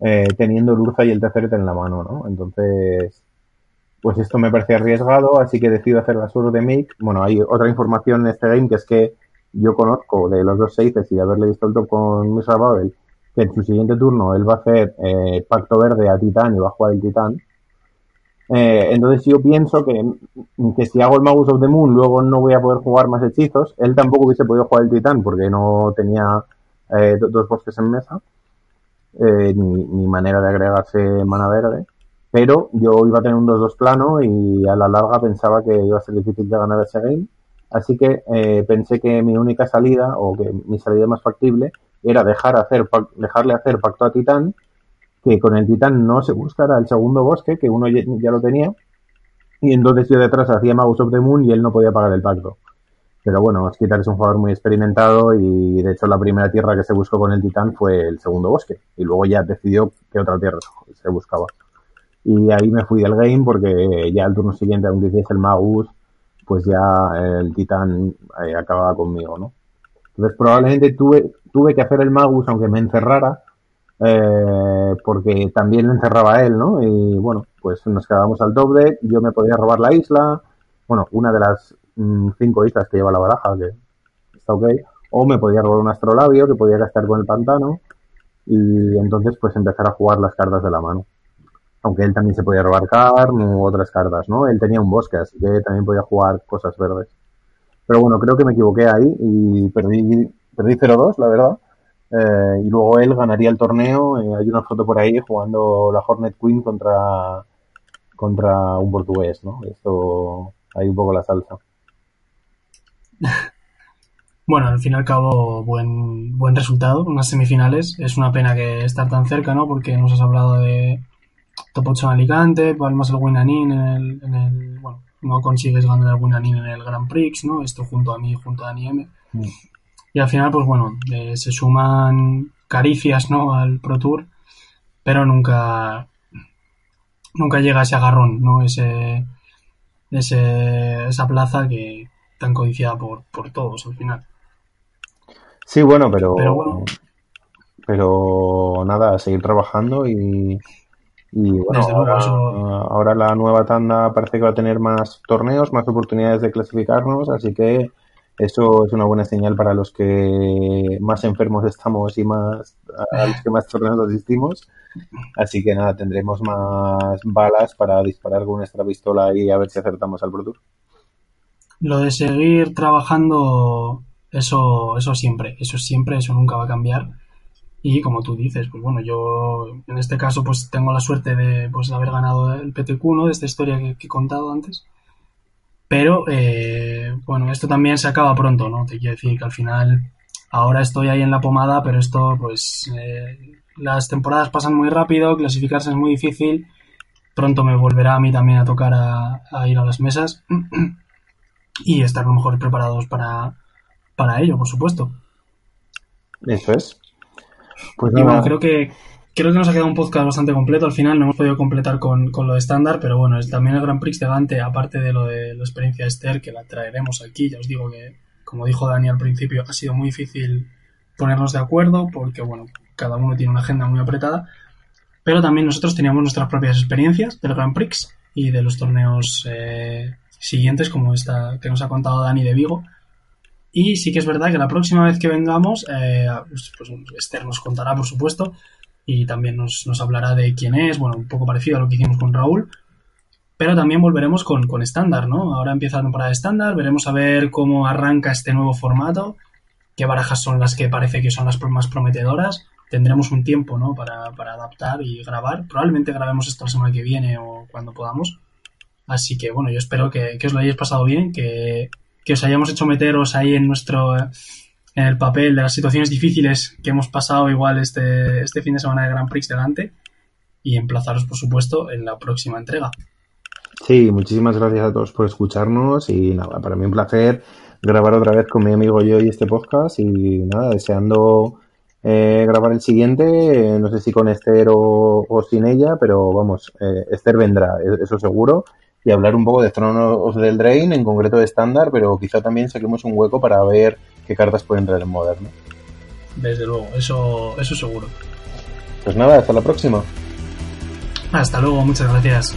eh, teniendo el Urza y el Teferet en la mano, ¿no? Entonces, pues esto me parece arriesgado, así que decido hacer la solo de Mick. Bueno, hay otra información en este game que es que yo conozco de los dos safes y de haberle visto el top con Misa Babel, que en su siguiente turno él va a hacer eh, Pacto Verde a Titán y va a jugar el Titán. Eh, entonces yo pienso que, que si hago el Magus of the Moon luego no voy a poder jugar más hechizos. Él tampoco hubiese podido jugar el Titán porque no tenía eh, dos bosques en mesa eh, ni, manera de agregarse mana verde. pero yo iba a tener un 2-2 plano y a la larga pensaba que iba a ser difícil de ganar ese game. Así que eh, pensé que mi única salida, o que mi salida más factible, era dejar hacer, dejarle hacer pacto a Titán, que con el Titán no se buscara el segundo bosque, que uno ya, lo tenía, y entonces yo detrás hacía Magus of the Moon y él no podía pagar el pacto. Pero bueno, Skitar es un jugador muy experimentado y de hecho la primera tierra que se buscó con el Titán fue el segundo bosque, y luego ya decidió qué otra tierra se buscaba. Y ahí me fui del game porque ya el turno siguiente, aunque hiciese el Magus, pues ya el Titán eh, acababa conmigo, ¿no? Entonces probablemente tuve, tuve que hacer el Magus aunque me encerrara, eh, porque también lo encerraba él, ¿no? Y bueno, pues nos quedábamos al doble, yo me podía robar la isla, bueno, una de las cinco islas que lleva la baraja, que está ok, o me podía robar un astrolabio que podía gastar con el pantano, y entonces pues empezar a jugar las cartas de la mano aunque él también se podía robar carne u otras cartas, ¿no? Él tenía un bosque, así que también podía jugar cosas verdes. Pero bueno, creo que me equivoqué ahí y perdí, perdí 0-2, la verdad. Eh, y luego él ganaría el torneo. Eh, hay una foto por ahí jugando la Hornet Queen contra, contra un portugués, ¿no? Esto, hay un poco la salsa. Bueno, al fin y al cabo, buen, buen resultado, unas semifinales. Es una pena que estar tan cerca, ¿no? Porque nos has hablado de, Top 8 en Alicante, palmas el Winanin en el, en el, bueno, no consigues ganar el Winanin en el Grand Prix, ¿no? Esto junto a mí, junto a Dani M. Mm. Y al final, pues bueno, eh, se suman caricias, ¿no? Al Pro Tour, pero nunca, nunca llega ese agarrón, ¿no? Ese, ese, esa plaza que tan codiciada por, por todos al final. Sí, bueno, pero, pero, bueno. pero nada, seguir trabajando y, y bueno, ahora, la nueva tanda parece que va a tener más torneos, más oportunidades de clasificarnos, así que eso es una buena señal para los que más enfermos estamos y más a los que más torneos asistimos. Así que nada, tendremos más balas para disparar con nuestra pistola y a ver si acertamos al Pro Tour. Lo de seguir trabajando, eso, eso siempre, eso siempre, eso nunca va a cambiar. Y como tú dices, pues bueno, yo en este caso pues tengo la suerte de pues haber ganado el PTQ, ¿no? De esta historia que, he contado antes. Pero eh, bueno, esto también se acaba pronto, ¿no? Te quiero decir que al final ahora estoy ahí en la pomada, pero esto pues eh, las temporadas pasan muy rápido, clasificarse es muy difícil. Pronto me volverá a mí también a tocar a, a ir a las mesas y estar lo mejor preparados para, para ello, por supuesto. Eso es. Pues y bueno, creo que, creo que nos ha quedado un podcast bastante completo. Al final no hemos podido completar con, lo de estándar, pero bueno, es también el Grand Prix de Gante, aparte de lo de la experiencia de Esther, que la traeremos aquí. Ya os digo que, como dijo Dani al principio, ha sido muy difícil ponernos de acuerdo porque, bueno, cada uno tiene una agenda muy apretada. Pero también nosotros teníamos nuestras propias experiencias del Grand Prix y de los torneos eh, siguientes, como esta que nos ha contado Dani de Vigo. Y sí que es verdad que la próxima vez que vengamos, eh, pues, pues, Esther nos contará, por supuesto, y también nos, hablará de quién es, bueno, un poco parecido a lo que hicimos con Raúl, pero también volveremos con, con estándar, ¿no? Ahora empieza la temporada estándar, veremos a ver cómo arranca este nuevo formato, qué barajas son las que parece que son las más prometedoras, tendremos un tiempo, ¿no? Para, adaptar y grabar, probablemente grabemos esto la semana que viene o cuando podamos, así que bueno, yo espero que, que os lo hayáis pasado bien, que que os hayamos hecho meteros ahí en nuestro en el papel de las situaciones difíciles que hemos pasado igual este, este fin de semana de Grand Prix delante y emplazaros por supuesto en la próxima entrega. Sí, muchísimas gracias a todos por escucharnos y nada, para mí un placer grabar otra vez con mi amigo yo y este podcast y nada, deseando eh, grabar el siguiente, no sé si con Esther o, sin ella, pero vamos, eh, Esther vendrá, e-, eso seguro y hablar un poco de Thrones del Drain, en concreto de estándar, pero quizá también saquemos un hueco para ver qué cartas pueden traer en moderno. Desde luego, eso, eso seguro. Pues nada, hasta la próxima. Hasta luego, muchas gracias.